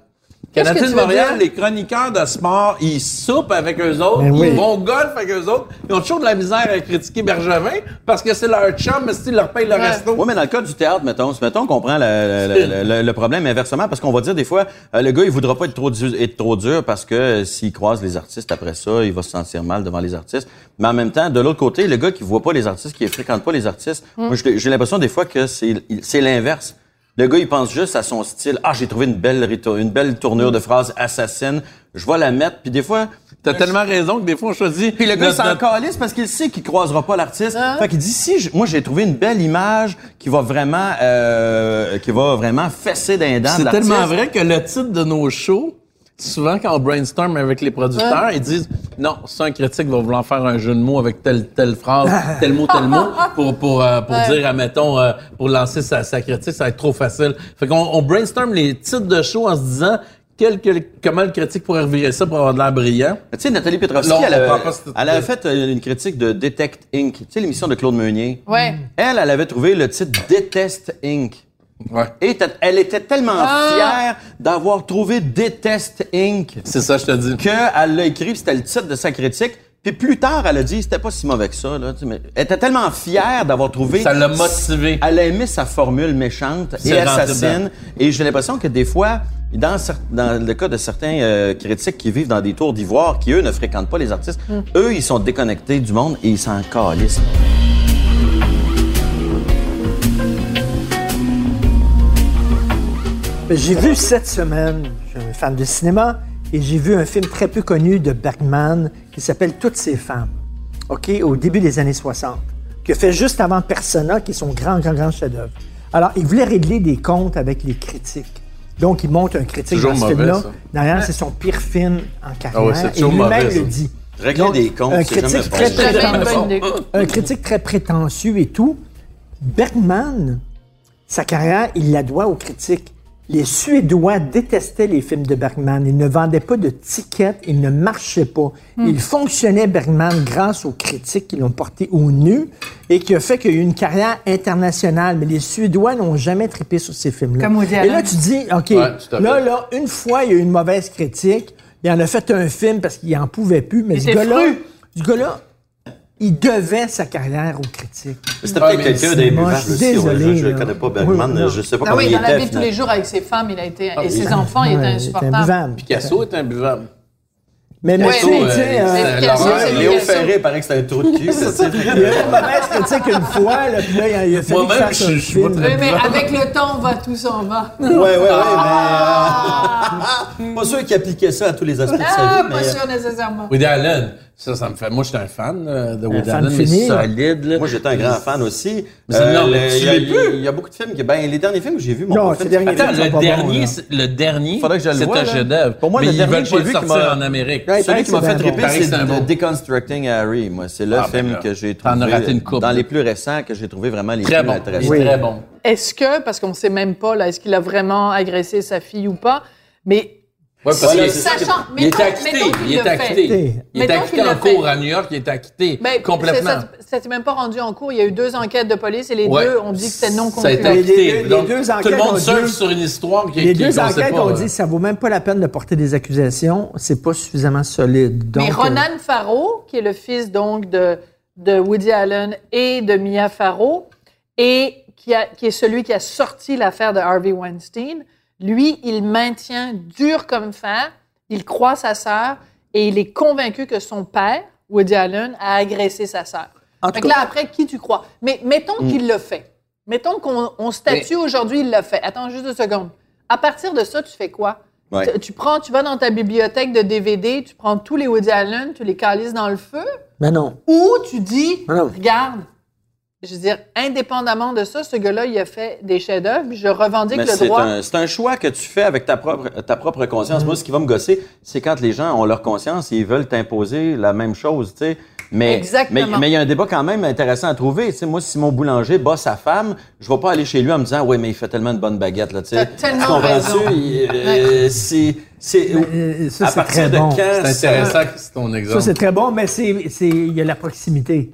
Canadien de Montréal, les chroniqueurs de sport, ils soupent avec eux autres, Ben oui. ils vont au golf avec eux autres, ils ont toujours de la misère à critiquer Bergevin parce que c'est leur chum, mais s'ils leur payent le Ouais. resto. Oui, mais dans le cas du théâtre, mettons, mettons qu'on prend le, le- le- le- le problème inversement, parce qu'on va dire des fois, euh, le gars, il voudra pas être trop, dur, être trop dur parce que euh, s'il croise les artistes après ça, il va se sentir mal devant les artistes. Mais en même temps, de l'autre côté, le gars qui voit pas les artistes, qui fréquente pas les artistes, moi, j'ai l'impression des fois que c'est l'inverse. Le gars, il pense juste à son style. Ah, j'ai trouvé une belle, une belle tournure de phrase assassine. Je vais la mettre. Puis des fois, T'as tellement raison que des fois, on choisit. Puis le gars, s'en calisse parce qu'il sait qu'il croisera pas l'artiste. Ah. Fait qu'il dit, si, je- moi, j'ai trouvé une belle image qui va vraiment, euh, qui va vraiment fesser d'un dents de C'est tellement vrai que le titre de nos shows, souvent quand on brainstorm avec les producteurs, ils disent non, ça un critique va vouloir faire un jeu de mots avec telle telle phrase, *laughs* tel mot, tel mot pour pour euh, pour dire, admettons, euh, pour lancer sa, sa critique, ça va être trop facile. Fait qu'on on brainstorm les titres de show en se disant quel, quel- comment le critique pourrait revirer ça pour avoir de l'air brillant. Tu sais, Nathalie Petrovski, elle, avait, elle avait fait une critique de Detect Inc. Tu sais, l'émission de Claude Meunier. Ouais. Elle, elle avait trouvé le titre Déteste Inc. Ouais. Et elle était tellement Ah! fière d'avoir trouvé Déteste Inc. C'est ça, je te dis. qu'elle l'a écrit, c'était le titre de sa critique. Puis plus tard, elle a dit, c'était pas si mauvais que ça. Là, mais elle était tellement fière d'avoir trouvé... Ça l'a motivé. Elle a aimé sa formule méchante et assassine. Et j'ai l'impression que des fois, dans le cas de certains euh, critiques qui vivent dans des tours d'ivoire, qui eux ne fréquentent pas les artistes, Mm. eux, ils sont déconnectés du monde et ils s'en calissent. J'ai vu cette semaine, je suis un fan de cinéma, et j'ai vu un film très peu connu de Bergman qui s'appelle Toutes ces femmes, OK, au début des années 60, qui a fait juste avant Persona, qui est son grand, grand, grand chef-d'œuvre. Alors, il voulait régler des comptes avec les critiques. Donc, il monte un critique dans ce film-là. D'ailleurs, c'est son pire film en carrière. Ah ouais, et lui-même le dit. Régler Donc, des comptes, un critique bon. très prétentieux un critique très prétentieux et tout. Bergman, sa carrière, il la doit aux critiques. Les Suédois détestaient les films de Bergman. Ils ne vendaient pas de tickets, ils ne marchaient pas. Il fonctionnait, Bergman, grâce aux critiques qui l'ont porté au nu et qui a fait qu'il y a eu une carrière internationale. Mais les Suédois n'ont jamais trippé sur ces films-là. Comme Woody Et là, Allen. tu dis, OK, Ouais, là, là, une fois, il y a eu une mauvaise critique. Il en a fait un film parce qu'il en pouvait plus. Mais ce gars-là, fru. ce gars-là, il devait sa carrière aux critiques. C'était Ah, peut-être mais quelqu'un c'est d'imbuvable moche. aussi. ouais. Désolé, je ne connais pas Bergman. Oui, je sais pas Ah comment oui, il dans la était. vie de tous les jours avec ses femmes, il a été, et ses oui. enfants, il était insupportable. imbuvable. Picasso est imbuvable. Mais, mais Picasso, tu sais, euh, euh, c'est c'est Léo Picasso. Ferré, paraît que c'était un trou de cul. *laughs* ça, tu sais. il y a eu une mauvaise critique une fois, là, puis là, il a, il a fallu qu'il Moi-même, je- suis pas film. très- Oui, mais avec le temps, on va tout s'en va. Ouais, ouais, ouais, Ah, mais. *laughs* pas sûr qu'il appliquait ça à tous les aspects de sa ah, vie, pas mais. sûr nécessairement. Woody Allen, ça, ça me fait. Moi, j'étais un fan euh, de Woody Allen, mais solide. Là. Moi, j'étais un grand fan aussi. Mais c'est- non, mais le- tu il y a- l'es plus. Il y a beaucoup de films qui. Ben, les derniers films que j'ai vus, mon Non, pas ces fait- derniers Attends, le dernier, le dernier, Faudrait que je le un chef-d'œuvre. Pour moi, mais le dernier que j'ai vu qui sortir m'a- en Amérique. Ouais, Celui qui m'a fait triper, c'est. Deconstructing Harry. Moi, c'est le Ah, ben film que j'ai trouvé. Dans les plus récents, que j'ai trouvé vraiment les plus intéressants. très bon. Est-ce que, parce qu'on ne sait même pas, là, est-ce qu'il a vraiment agressé sa fille ou pas, mais Ouais, parce Si, que- sachant- il mettons- était acquitté. Il fait. acquitté. Il Mettons acquitté en cours à New York. Il était acquitté Ben, complètement. Ça s'est même pas rendu en cours. Il y a eu deux enquêtes de police et les Ouais. deux ont dit que c'était non Ça a été concluant. Les deux- acquitté. les Donc, deux tout le enquêtes ont monde surfe dit- sur une histoire qui Les deux enquêtes pas, ont euh. dit que ça vaut même pas la peine de porter des accusations, c'est pas suffisamment solide. Donc, Mais euh, Ronan Farrow, qui est le fils donc de, de Woody Allen et de Mia Farrow, et qui, a, qui est celui qui a sorti l'affaire de Harvey Weinstein, lui, il maintient dur comme fer, il croit sa sœur et il est convaincu que son père, Woody Allen, a agressé sa sœur. Cas- là, après, qui tu crois? Mais mettons qu'il l'a fait. Mettons qu'on on statue aujourd'hui, il l'a fait. Attends juste deux secondes. À partir de ça, tu fais quoi? Ouais. Tu, prends, tu vas dans ta bibliothèque de DVD, tu prends tous les Woody Allen, tu les calisses dans le feu, Mais non. ou tu dis, non. regarde, je veux dire, indépendamment de ça, ce gars-là, il a fait des chefs-d'œuvre, je revendique Mais le c'est droit. un, c'est un choix que tu fais avec ta propre, ta propre conscience. Moi, ce qui va me gosser, c'est quand les gens ont leur conscience et ils veulent t'imposer la même chose, tu sais. Mais, Exactement. mais, mais il y a un débat quand même intéressant à trouver. Tu sais, moi, si mon boulanger bat sa femme, je vais pas aller chez lui en me disant, ouais, mais il fait tellement de bonnes baguettes, là, tu sais. Tellement Tu raison. Euh, C'est, c'est, Euh, ça, à c'est partir très de bon. quand C'est ça- intéressant que c'est ton Ça, exemple? c'est très bon, mais c'est, il y a la proximité.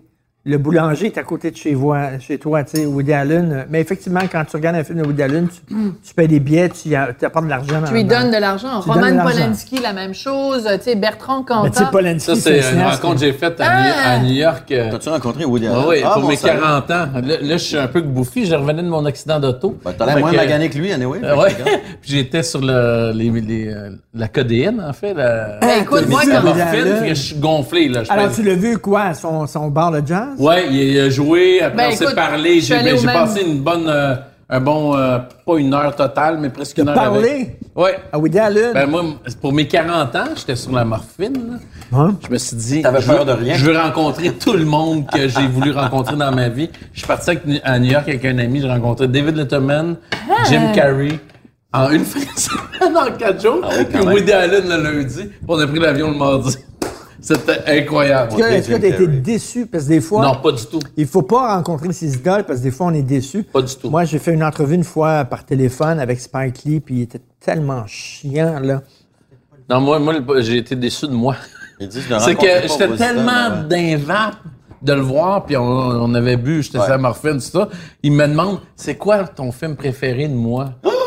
Le boulanger est à côté de chez, chez toi, tu sais, Woody Allen. Mais effectivement, quand tu regardes un film de Woody Allen, tu, tu payes des billets, tu apportes de l'argent. Tu lui dans- donnes de l'argent. Roman. Polanski, la même chose. Tu sais, Bertrand Mais tu sais, Cantat. Polanski, Ça, c'est un une rencontre que j'ai faite à, Ah! New- à New York. euh, T'as-tu rencontré Woody Ah Allen? oui, Ah, pour bon, mes ça va. 40 ans. Là, là, je suis un peu bouffi. Je revenais de mon accident d'auto. Ben, T'as l'air moins que- magané que lui, anyway. Euh, ouais. *laughs* Puis j'étais sur le, les, les, euh, la codéine, en fait. La, Ben, écoute, t'as moi, quand... Je suis gonflé. Là, Alors, tu l'as vu, quoi, son, son bar de jazz? Ouais, il a joué, après Ben, on s'est parlé. J'ai ben, passé une bonne, euh, un bon, euh, pas une heure totale, mais presque une heure parler? Avec. Ouais. à Woody Allen. Ben moi, pour mes 40 ans, j'étais sur la morphine. là. Hein? Je me suis dit, T'avais je peur veux- de rien? Je veux rencontrer tout le monde que j'ai *laughs* voulu rencontrer dans ma vie. Je suis parti avec- à New York avec un ami, j'ai rencontré David Letterman, Jim Carrey. En une fin de semaine, en quatre jours. Ah oui, puis. Woody Allen le lundi. Puis on a pris l'avion le mardi. C'était incroyable. Est-ce que- tu as été déçu? Parce que des fois, Non, pas du tout. il faut pas rencontrer ses idoles parce que des fois, on est déçu. Pas du tout. Moi, j'ai fait une entrevue une fois par téléphone avec Spike Lee, puis il était tellement chiant, là. Non, moi, moi j'ai été déçu de moi. C'est que j'étais tellement vape de le voir, puis on, on avait bu, j'étais sur la morphine, tout ça. Il me demande, c'est quoi ton film préféré de moi? *gasps* *laughs*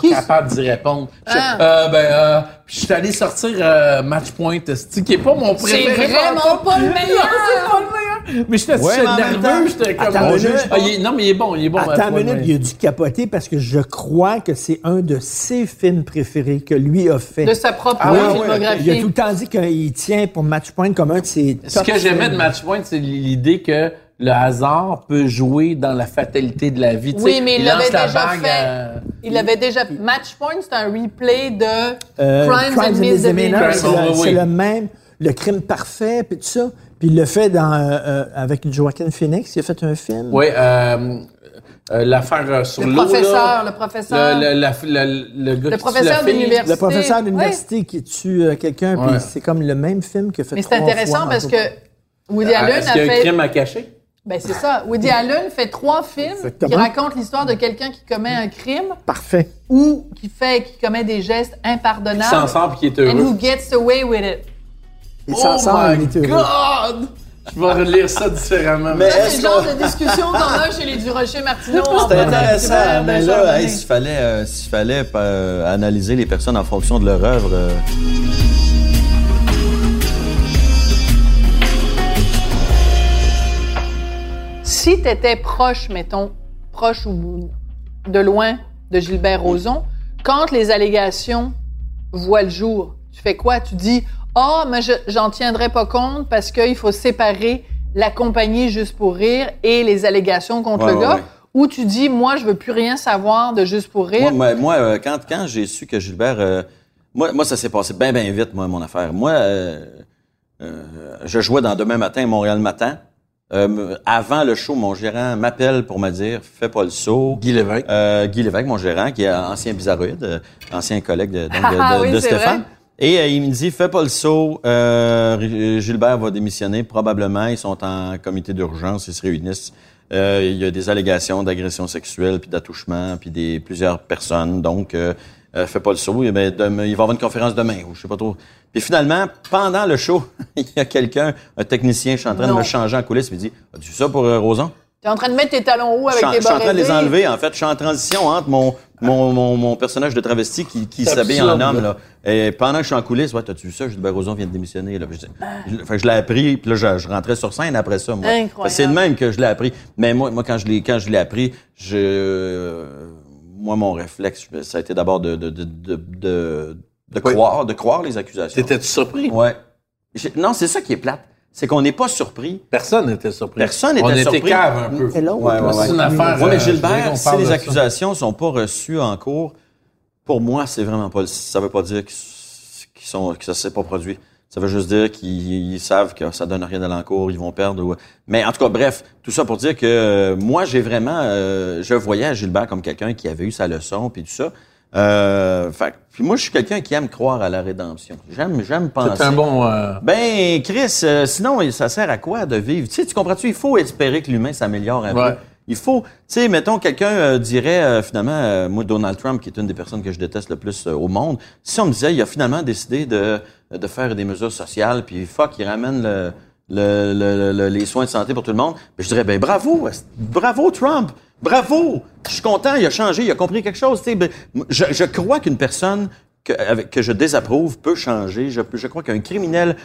Pas capable d'y répondre. Je- Ah. euh, ben, euh, puis je suis allé sortir euh, Matchpoint, esti, qui est pas mon C'est préféré. vraiment pas le *laughs* meilleur! c'est pas le meilleur. Mais j'étais Ouais, nerveux, j'étais comme... mon minute. Ah, est- non, mais il est bon, il est bon. Attends une minute, il a dû capoter parce que je crois que c'est un de ses films préférés que lui a fait. De sa propre Ah ouais, ouais, filmographie. Il a tout le temps dit qu'il tient pour Matchpoint comme un de ses Ce que j'aimais de films. Matchpoint, c'est l'idée que le hasard peut jouer dans la fatalité de la vie. Oui, mais il l'avait la déjà fait. à- Il avait déjà. Matchpoint, c'est un replay de Euh, Crimes, and Misdemeanors. c'est Crimes, le, oui, c'est oui. le même, le crime parfait, puis tout ça. Puis il le fait dans, euh, euh, avec Joaquin Phoenix, il a fait un film. Oui, euh, euh, l'affaire sur Le l'eau. professeur, là. le professeur. Le, le, la- le, le gars Le tue professeur d'université. Le professeur Oui. d'université qui tue euh, quelqu'un, puis c'est comme le même film que fait Mais c'est intéressant fois, parce que Woody Ah, Allen Est-ce a qu'il y a un fait. crime à cacher? Ben c'est ça. Woody Allen fait trois films qui racontent l'histoire de quelqu'un qui commet un crime. Parfait. ou qui fait, qui commet des gestes Qui s'en impardonnables. sort qui est And heureux. who gets away with it. Il s'en oh sort, my il est heureux. God! Je vais relire ça différemment. Mais est-ce c'est le genre de discussion qu'on a chez les Durocher Martineau. *laughs* C'était intéressant, mais là, Chardonnay. hey, s'il fallait, euh, s'il fallait euh, analyser les personnes en fonction de leur œuvre, euh, Si tu étais proche, mettons, proche ou de loin de Gilbert Rozon, quand les allégations voient le jour, tu fais quoi? Tu dis, ah, mais je- j'en tiendrai pas compte parce qu'il faut séparer la compagnie Juste pour rire et les allégations contre Ouais, le ouais, gars. ouais. Ou tu dis, moi, je veux plus rien savoir de Juste pour rire. Moi, moi, moi, euh, quand, quand j'ai su que Gilbert... euh, moi, moi, ça s'est passé bien, bien vite, moi, mon affaire. Moi, euh, euh, je jouais dans Demain matin, Montréal matin. Euh, avant le show, mon gérant m'appelle pour me dire « Fais pas le saut ». Guy Lévesque. Euh, Guy Lévesque, mon gérant, qui est ancien bizarroïde, euh, ancien collègue de, donc, de, *laughs* Ah de- oui, de c'est Stéphane. vrai. Et euh, il me dit, fais pas le saut, euh, Gilbert va démissionner, probablement, ils sont en comité d'urgence, ils se réunissent. Euh, il y a des allégations d'agression sexuelle, puis d'attouchement, puis des plusieurs personnes, donc euh, fais pas le saut, ben, demain- il va y avoir une conférence demain, ou je sais pas trop. Puis finalement, pendant le show, *laughs* il y a quelqu'un, un technicien, je suis en train de me changer en coulisses, il me dit, as-tu vu ça pour euh, Roson? Tu es en train de mettre tes talons hauts avec tes je suis en train de les enlever, en fait. Je suis en transition entre mon, mon, mon, mon personnage de travesti qui, qui s'habille en homme. là. Et pendant que je suis en coulisses, ouais, t'as-tu vu ça? Gilbert Rozon vient de démissionner. Là. Puis je, fait que je l'ai appris, puis là, je, je rentrais sur scène après ça. Moi. C'est de même que je l'ai appris. Mais moi, moi quand je l'ai quand je l'ai appris, je, euh, moi, mon réflexe, ça a été d'abord de, de, de, de, de, de Oui. croire, de croire les accusations. T'étais-tu surpris? Ouais. J'ai- Non, c'est ça qui est plate. C'est qu'on n'est pas surpris. Personne n'était surpris. Personne On n'était était surpris. cave un peu. C'est l'autre. Ouais, ouais, C'est une affaire. Ouais, mais euh, Gilbert, si les accusations sont pas reçues en cours, pour moi, c'est vraiment pas. Ça veut pas dire sont que ça s'est pas produit. Ça veut juste dire qu'ils ils savent que ça donne rien à l'encours, ils vont perdre. ou- Mais en tout cas, bref, tout ça pour dire que euh, moi, j'ai vraiment, euh, je voyais Gilbert comme quelqu'un qui avait eu sa leçon puis tout ça. Euh, fait, que- puis moi, je suis quelqu'un qui aime croire à la rédemption. J'aime, j'aime penser. C'est un bon. euh, Ben, Chris, euh, sinon, ça sert à quoi de vivre? Tu sais, tu comprends-tu? Il faut espérer que l'humain s'améliore un Ouais. peu. Il faut, tu sais, mettons, quelqu'un euh, dirait, euh, finalement, euh, moi, Donald Trump, qui est une des personnes que je déteste le plus au monde, si on me disait, il a finalement décidé de, de faire des mesures sociales, puis fuck, il ramène le, le- le- le- les soins de santé pour tout le monde, ben, je dirais, ben bravo, bravo Trump, bravo, je suis content, il a changé, il a compris quelque chose. tu sais. Ben, je, je crois qu'une personne que, avec, que je désapprouve peut changer. Je, je crois qu'un criminel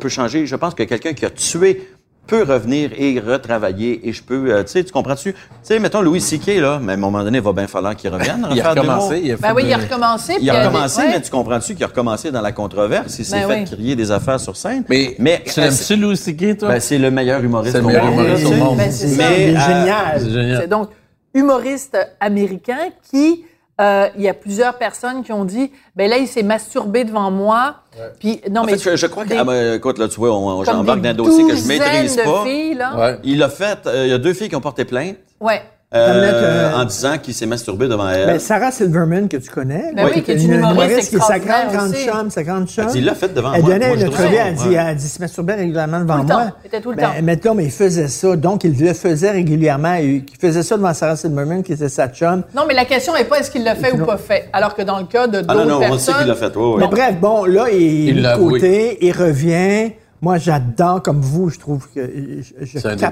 peut changer. Je pense que quelqu'un qui a tué peut revenir et retravailler et je peux, euh, tu sais, tu comprends-tu? Tu sais, mettons Louis C.K., là, mais à un moment donné, il va bien falloir qu'il revienne. il a de recommencé. Il a Ben oui, il a recommencé. Il a recommencé, mais tu comprends-tu qu'il a recommencé dans la controverse? Il s'est Ben fait oui. crier des affaires sur scène. Mais, mais tu l'aimes-tu, Louis C.K., toi? ben, c'est le meilleur humoriste C'est le au meilleur monde. humoriste au monde. Ben, Mais, euh, génial. c'est génial. C'est donc humoriste américain qui, euh, il y a plusieurs personnes qui ont dit, ben là, il s'est masturbé devant moi. Puis, non, En mais. fait, je, je crois que, ah, ben, écoute, là, tu vois, on, j'embarque dans un dossier que je maîtrise de pas. filles, là. Ouais. Il l'a fait, euh, il y a deux filles qui ont porté plainte, Ouais. Euh, euh, en disant qu'il s'est masturbé devant elle. Ben, Sarah Silverman, que tu connais, Ben oui, qui est une humoriste qui est sa grande, grande chum, sa grande chum. Elle dit, il l'a fait devant Elle moi. donnait Moi, une entrevue, elle bon, dit, ouais. elle dit, se masturbait régulièrement devant Tout le moi. temps. Il était tout le Ben, temps. Mettons, mais il faisait ça. Donc, il le faisait régulièrement. Il il faisait ça devant Sarah Silverman, qui était sa chum. Non, mais la question n'est pas est-ce qu'il l'a fait ou pas fait? Alors que dans le cas de Ah d'autres non, non, on personnes. sait qu'il l'a fait, ouais, ouais. Mais bref, bon, là, il est côté, il revient. Moi, j'adore, comme vous, je trouve que je, je C'est un des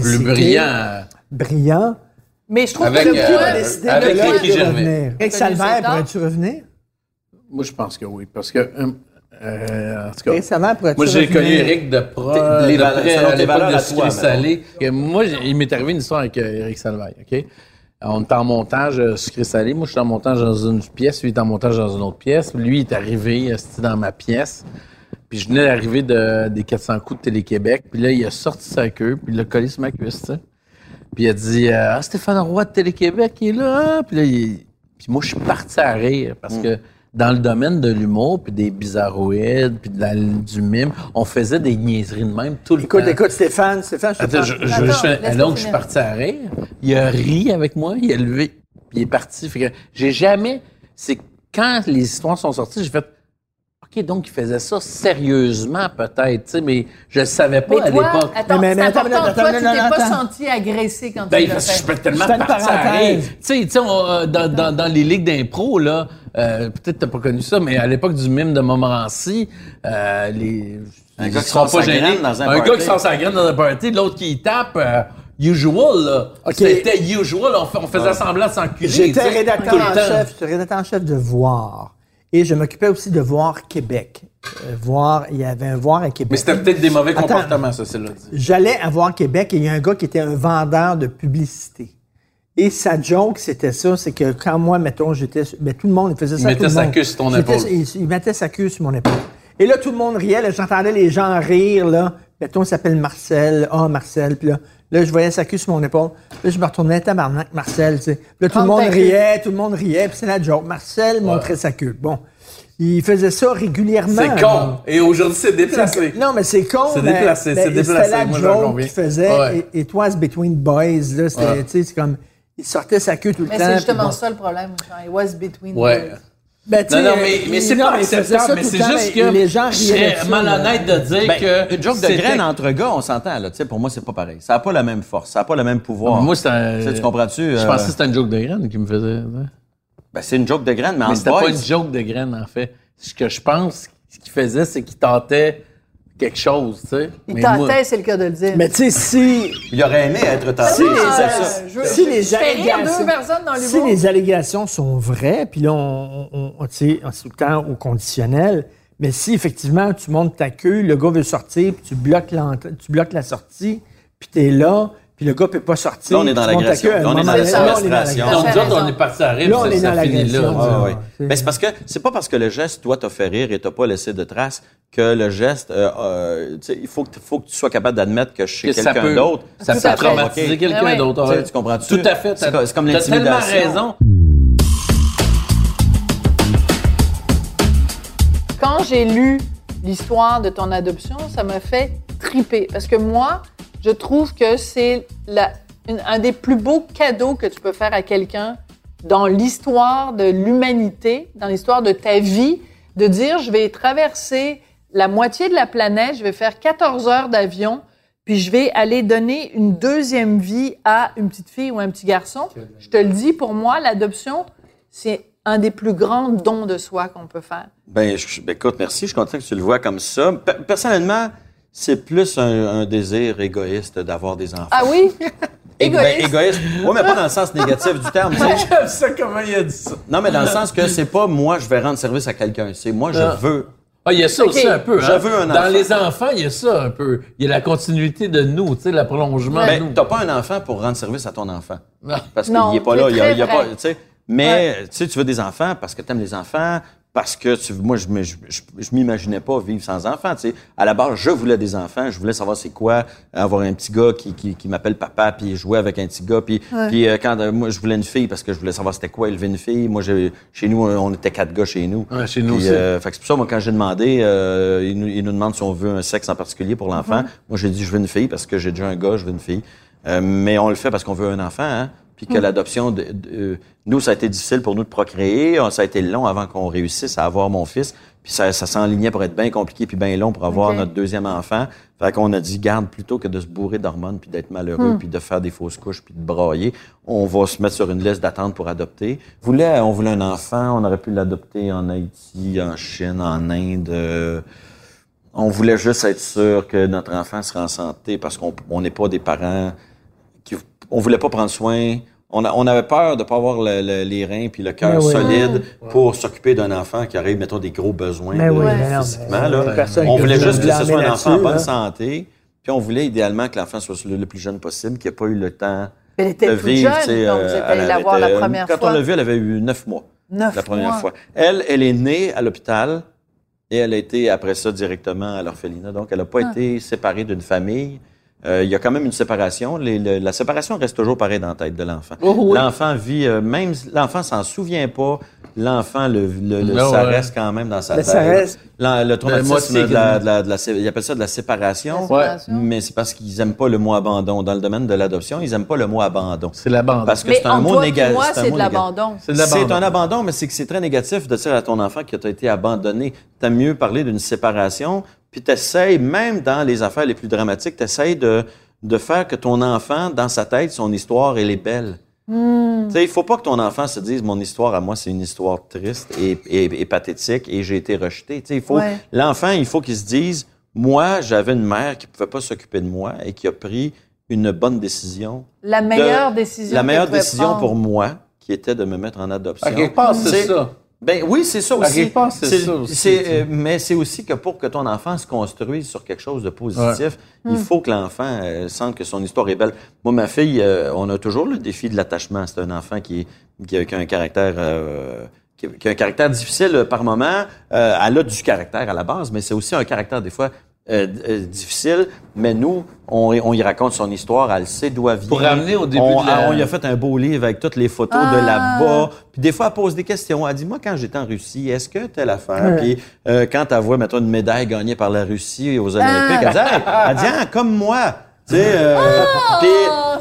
plus, brillants. Brillant. Mais je trouve Avec, que le euh, point. a décidé avec Gervais. revenir. Rick Salvaire, pourrais-tu revenir? Moi, je pense que oui. Parce que, euh, euh, en tout cas, Salvaire, moi, j'ai revenir? connu Eric de pro, les de près à l'époque de Sucré Salé. Moi, il m'est arrivé une histoire avec euh, Eric Salvaille, OK? On est en montage euh, Sucré Salé. Moi, je suis en montage dans une pièce. Lui, il est en montage dans une autre pièce. Lui, il est arrivé, euh, c'était dans ma pièce. Puis je venais d'arriver de, des 400 coups de Télé-Québec. Puis là, il a sorti sa queue, puis il l'a collé sur ma cuisse, tu sais. Puis il a dit euh, Ah, Stéphane Roy de Télé-Québec, il est là. hein? Puis là, il... puis moi, je suis parti à rire parce que dans le domaine de l'humour, puis des bizarroïdes, puis de la- du mime, on faisait des niaiseries de même tout le Écoute, temps. écoute, Stéphane, Stéphane, je te Attends, je, je, Attends, je fais- laisse-le donc, je suis parti à rire. Il a ri avec moi, il a levé, puis il est parti. Fait que j'ai jamais. C'est quand les histoires sont sorties, j'ai fait. OK, donc il faisait ça sérieusement, peut-être, tu sais, mais je le savais pas Mais à l'époque. attends, Mais- mais- attends, important. attends, toi, tu t'es pas attends. senti agressé quand tu Ben, l'as parce que je fait. peux tellement partir à parenthèse. rire. Tu sais, tu sais, on, euh, dans, dans, dans les ligues d'impro, là, euh, peut-être t'as pas connu ça, mais à l'époque du mime de Montmorency, euh, les... Un gars qui sort sa gênés. graine dans un gars party. qui sort sa graine dans un party, l'autre qui y tape, euh, usual, là. OK. C'était usual, on, fait- on faisait semblant de s'enculer. J'étais tu rédacteur en chef, j'étais rédacteur en chef de Voir. Et je m'occupais aussi de Voir Québec. Euh, voir, il y avait un Voir à Québec. Mais c'était peut-être des mauvais Attends. comportements, ça, c'est là. J'allais à Voir Québec et il y a un gars qui était un vendeur de publicité. Et sa joke, c'était ça, c'est que quand moi, mettons, j'étais... Mais tout le monde, faisait ça Il mettait sa queue sur ton épaule. Il, il mettait sa queue sur mon épaule. Et là, tout le monde riait. J'entendais les gens rire, là. Mettons, il s'appelle Marcel. Ah, Marcel. Puis là, là, je voyais sa queue sur mon épaule. Là, je me retournais, tabarnak, Marcel, tu sais. Là, tout le monde riait, tout le monde riait. Puis c'est la joke. Marcel montrait sa queue. Bon. Il faisait ça régulièrement. C'est con. Et aujourd'hui, c'est déplacé. Non, mais c'est con. C'est mais- déplacé, mais c'est déplacé, C'était la moi, joke qu'il faisait. Ouais. Et, it was between boys. Là, c'était, Ouais. tu sais, c'est comme, il sortait sa queue tout le Mais temps. c'est puis justement bon. ça le problème. It was between Ouais. boys. Ben, tu Non, sais, non, mais, mais c'est pas acceptable, mais c'est juste mais que les gens je serais malhonnête de dire Ben, que... une joke de graine entre gars, on s'entend, là. Tu sais, pour moi, c'est pas pareil. Ça n'a pas la même force, ça n'a pas le même pouvoir. Moi, c'est un... Tu comprends-tu? Je euh, pensais que c'était une joke de graine qui me faisait... ben, c'est une joke de graine, mais, Mais en c'était pas une joke de graine, en fait. Ce que je pense, ce qu'il faisait, c'est qu'il tentait quelque chose, tu sais. Il Mais moi- tentait, c'est le cas de le dire. Mais tu sais, si, Il aurait aimé être tenté. Si les- c'est Euh, ça. je- si je- les je fais rire allégations- deux personnes dans si l'humour. les allégations sont vraies, puis là, on, on, on, tu sais, on- le temps au conditionnel, mais si effectivement tu montes ta queue, le gars veut sortir, puis tu bloques, l'entrée- tu bloques la sortie, puis t'es là, puis le gars peut pas sortir. Là, on est dans l'agression. Là, on est dans la là, on est dans frustration. l'agression. Donc, nous on est partis à rire, Là, on est ça, dans ça finit l'agression. là. du- Ah, ouais. C'est- c'est parce que c'est pas parce que le geste, toi, t'a fait rire et t'as pas laissé de traces que le geste, euh, euh, il faut que, faut que tu sois capable d'admettre que chez Que ça quelqu'un peut- d'autre, Ça Tout peut à fait. traumatiser quelqu'un Ah ouais. d'autre. Tu ouais. tu comprends-tu? Tout à fait. C'est comme T'as tellement l'intimidation. raison. Quand j'ai lu l'histoire de ton adoption, ça m'a fait triper. Parce que moi, je trouve que c'est la- une- un des plus beaux cadeaux que tu peux faire à quelqu'un dans l'histoire de l'humanité, dans l'histoire de ta vie, de dire, je vais traverser la moitié de la planète, je vais faire 14 heures d'avion, puis je vais aller donner une deuxième vie à une petite fille ou un petit garçon. Je te le dis, pour moi, l'adoption, c'est un des plus grands dons de soi qu'on peut faire. Ben, je- ben, écoute, merci, je suis content que tu le vois comme ça. Pe- personnellement, c'est plus un, un désir égoïste d'avoir des enfants. Ah oui? *laughs* Égo- ben, égoïste. égoïste. Oui, mais pas dans le sens négatif du terme. tu sais. *laughs* J'aime ça comment il a dit ça. Non, mais dans le sens que c'est pas moi, je vais rendre service à quelqu'un. C'est moi, je Ah. veux. Ah, il y a ça aussi un peu. Je hein. veux un Dans enfant. les enfants, il y a ça un peu. Il y a la continuité de nous, tu sais, le prolongement de Ben, nous. t'as pas un enfant pour rendre service à ton enfant. Non. Parce qu'il est pas là. Il y a, y a pas, tu sais. Mais, tu sais, tu veux des enfants parce que t'aimes les enfants, parce que tu- moi, je, me- je, je, je m'imaginais pas vivre sans enfants. Tu sais. À la base, je voulais des enfants. Je voulais savoir c'est quoi avoir un petit gars qui, qui, qui m'appelle papa, puis jouer avec un petit gars. Puis, puis euh, quand euh, moi, je voulais une fille parce que je voulais savoir c'était quoi élever une fille. Moi, j'ai- chez nous, on était quatre gars chez nous. Ouais, chez nous Puis, aussi. euh, fait que c'est pour ça, moi, quand j'ai demandé, euh, il, nous, il nous demande si on veut un sexe en particulier pour l'enfant. Moi, j'ai dit je veux une fille parce que j'ai déjà un gars, je veux une fille. Euh, mais on le fait parce qu'on veut un enfant, hein? Puis que l'adoption, de, de- nous, ça a été difficile pour nous de procréer. Euh, Ça a été long avant qu'on réussisse à avoir mon fils. Puis ça, ça s'enlignait pour être bien compliqué puis bien long pour avoir notre deuxième enfant. Fait qu'on a dit, garde, plutôt que de se bourrer d'hormones puis d'être malheureux puis de faire des fausses couches puis de brailler, on va se mettre sur une liste d'attente pour adopter. Voulait, on voulait un enfant, on aurait pu l'adopter en Haïti, en Chine, en Inde. euh, on voulait juste être sûr que notre enfant serait en santé parce qu'on on n'est pas des parents qui on voulait pas prendre soin. On, a- on avait peur de pas avoir le- le- les reins puis le cœur oui. solide pour s'occuper d'un enfant qui aurait, mettons, des gros besoins Mais de- oui, physiquement. là. On voulait juste que ce soit un enfant en bonne santé. Puis on voulait idéalement que l'enfant soit le, le plus jeune possible, qu'il n'ait pas eu le temps Elle de était toute vivre. jeune quand vous êtes elle allé la voir la était- première Quand fois. on l'a vue, elle avait eu neuf mois Neuf la première mois. fois. Elle, elle est née à l'hôpital et elle a été après ça directement à l'orphelinat. Donc, elle n'a pas Ah. été séparée d'une famille. Euh, il y a quand même une séparation. Les- le- la séparation reste toujours pareil dans la tête de l'enfant. Oh, oui. L'enfant vit, euh, même si l'enfant s'en souvient pas, l'enfant, le, le- le- ça ouais. reste quand même dans sa tête. ça reste- le traumatisme moitié, de la, de la- de la sé- ils appellent ça de la séparation. La séparation. Mais c'est parce qu'ils aiment pas le mot abandon. Dans le domaine de l'adoption, ils aiment pas le mot abandon. C'est l'abandon. Parce que c'est un mot négatif. moi, c'est de l'abandon. C'est de l'abandon. C'est un abandon, mais c'est que c'est très négatif de dire à ton enfant que tu as été abandonné. T'as mieux parler d'une séparation, puis t'essayes, même dans les affaires les plus dramatiques, t'essayes de, de faire que ton enfant, dans sa tête, son histoire, elle est belle. Hmm. Tu sais, il faut pas que ton enfant se dise mon histoire à moi c'est une histoire triste et, et- et pathétique et j'ai été rejeté. Tu sais, il faut Ouais. l'enfant il faut qu'il se dise moi j'avais une mère qui pouvait pas s'occuper de moi et qui a pris une bonne décision. La de- meilleure décision. La meilleure décision prendre. pour moi qui était de me mettre en adoption. À quelque part, C'est- ça. Ben oui, c'est ça aussi. c'est ça aussi, euh, mais c'est aussi que pour que ton enfant se construise sur quelque chose de positif, il faut que l'enfant euh, sente que son histoire est belle. Moi, ma fille, euh, on a toujours le défi de l'attachement. C'est un enfant qui, qui, a, qui a un caractère... euh, qui, a un caractère difficile par moment. Euh, elle a du caractère à la base, mais c'est aussi un caractère des fois euh, euh, difficile. Mais nous, on, on y raconte son histoire, elle sait d'où elle vient. Pour ramener au début on, de la- on y a fait un beau livre avec toutes les photos de là-bas. Puis des fois, elle pose des questions. Elle dit, moi, quand j'étais en Russie, est-ce que telle affaire? Puis euh, quand elle voit, mettons, une médaille gagnée par la Russie aux Olympiques, elle dit, Hey! elle dit, Ah, *laughs* comme moi. Tu sais, euh,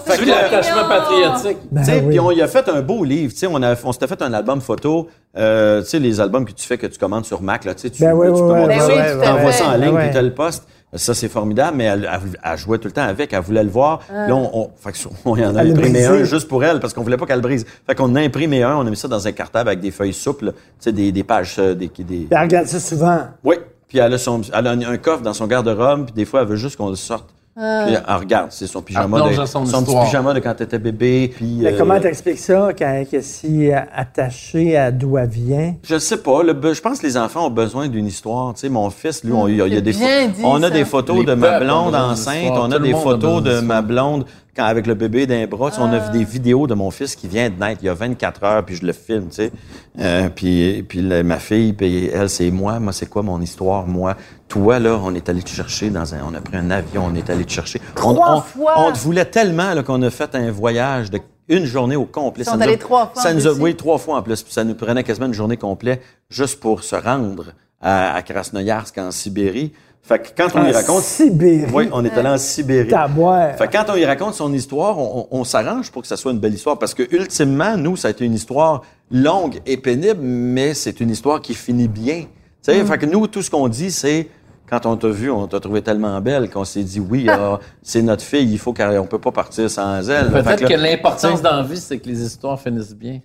fait Tu que- veux l'attachement patriotique. Ben tu sais, oui. puis on y a fait un beau livre. Tu sais, on, a, on s'était fait un album photo. Euh, tu sais, les albums que tu fais, que tu commandes sur Mac, là, tu sais, tu, Ben oui, tu oui, Ben t'envoies fait. ça en ligne, ouais. puis t'as le poste. Ça, c'est formidable, mais elle, elle, elle jouait tout le temps avec. Elle voulait le voir. Là, on, on, fait que *laughs* on y en a Elle imprimé un juste pour elle, parce qu'on voulait pas qu'elle brise. Fait qu'on en a imprimé un, on a mis ça dans un cartable avec des feuilles souples, tu sais, des, des pages, euh, des, elle regarde ça souvent. oui. Puis elle a, son, elle a un, un coffre dans son garde-robe, puis des fois, elle veut juste qu'on le sorte. Puis elle regarde, c'est son pyjama, plonge de, son petit pyjama de quand t'étais bébé. Puis, Mais euh, comment t'expliques ça, quand, que si euh, attaché à d'où elle vient? Je sais pas. le je pense que les enfants ont besoin d'une histoire. Tu sais, mon fils, lui, on, il y a, il y a c'est des dit, on a ça. des photos Les de ma blonde enceinte, on a des a photos de ma blonde quand, avec le bébé d'un bras. On a des vidéos de mon fils qui vient de naître il y a 24 heures, puis je le filme, tu sais. Euh, puis puis ma fille, puis elle, c'est moi. Moi, c'est quoi mon histoire, moi? Toi, là, on est allé te chercher dans un... On a pris un avion, on est allé te chercher. Trois on- fois! On te voulait tellement là, qu'on a fait un voyage de une journée au complet. Ils sont Ça nous a- trois fois Ça en nous a, oui, trois fois en plus. Puis ça nous prenait quasiment une journée complète juste pour se rendre à, à Krasnoyarsk, en Sibérie. Fait que quand on y En raconte... Sibérie? Oui, on est allé en Sibérie. Taboire. Fait que quand on y raconte son histoire, on, on- on s'arrange pour que ça soit une belle histoire. Parce que, ultimement, nous, ça a été une histoire longue et pénible, mais c'est une histoire qui finit bien. Tu sais, fait que nous, tout ce qu'on dit, c'est... Quand on t'a vu, on t'a trouvé tellement belle qu'on s'est dit, oui, ah, *laughs* c'est notre fille, il faut qu'on peut pas partir sans elle. Peut-être que l'importance dans la vie, c'est que les histoires finissent bien.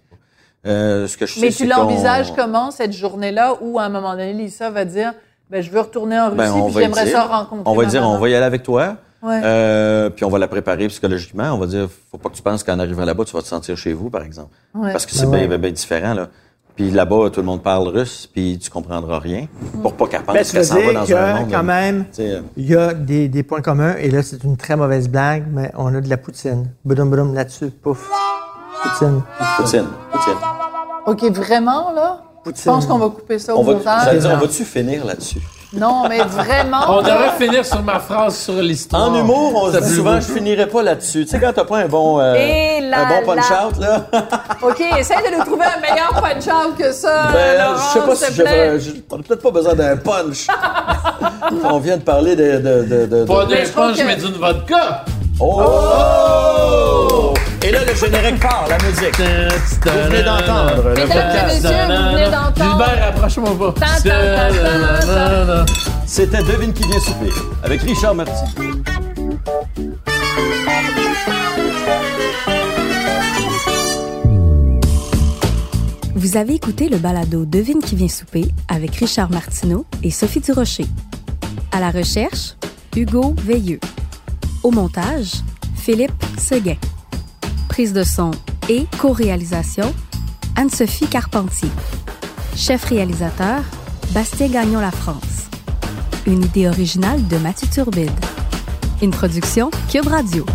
euh, ce que je sais, Mais tu qu'on- l'envisages comment, cette journée-là, où à un moment donné, Lisa va dire ben, Je veux retourner en Russie, Ben, puis va y j'aimerais dire. ça rencontrer. On va ma dire, maman. on va y aller avec toi. Ouais. Euh, puis on va la préparer psychologiquement. On va dire, faut pas que tu penses qu'en arrivant là-bas, tu vas te sentir chez vous, par exemple. Ouais. Parce que c'est Ben bien, ouais. bien, bien différent, là. Puis là-bas, tout le monde parle russe, puis tu comprendras rien. Pour pas qu'elle pense Ben, tu qu'elle s'en va dire dans que, un monde. quand même, tu sais, euh, il y a des, des points communs, et là, c'est une très mauvaise blague, mais on a de la poutine. Boudum, boudum, là-dessus, pouf. Poutine. Poutine, Poutine. OK, vraiment, là? Je pense qu'on va couper ça au On va, montage. dire, on va-tu finir là-dessus? Non, mais vraiment. On devrait finir sur ma phrase sur l'histoire. En humour, on se dit souvent, je finirai pas là-dessus. Tu sais, quand t'as pas un bon, euh, un bon punch-out, là. *laughs* OK, essaye de nous trouver un meilleur punch-out que ça. Ben, Laurent, je sais pas si plaît. j'ai on a peut-être pas besoin d'un punch. *laughs* on vient de parler de. de, de, de- Pas de- d'un je punch, que- mais d'une vodka. Oh! Et là, le générique part, la musique. Vous venez d'entendre le Mesdames et podcast. messieurs, vous venez d'entendre- Gilbert, approche-moi pas. C'était Devine qui vient souper avec Richard Martin. Vous avez écouté le balado Devine qui vient souper avec Richard Martineau et Sophie Durocher. À la recherche, Hugo Veilleux. Au montage, Philippe Seguin. Prise de son et co-réalisation, Anne-Sophie Carpentier. Chef réalisateur, Bastien Gagnon La France. Une idée originale de Mathieu Turbide. Une production Cube Radio.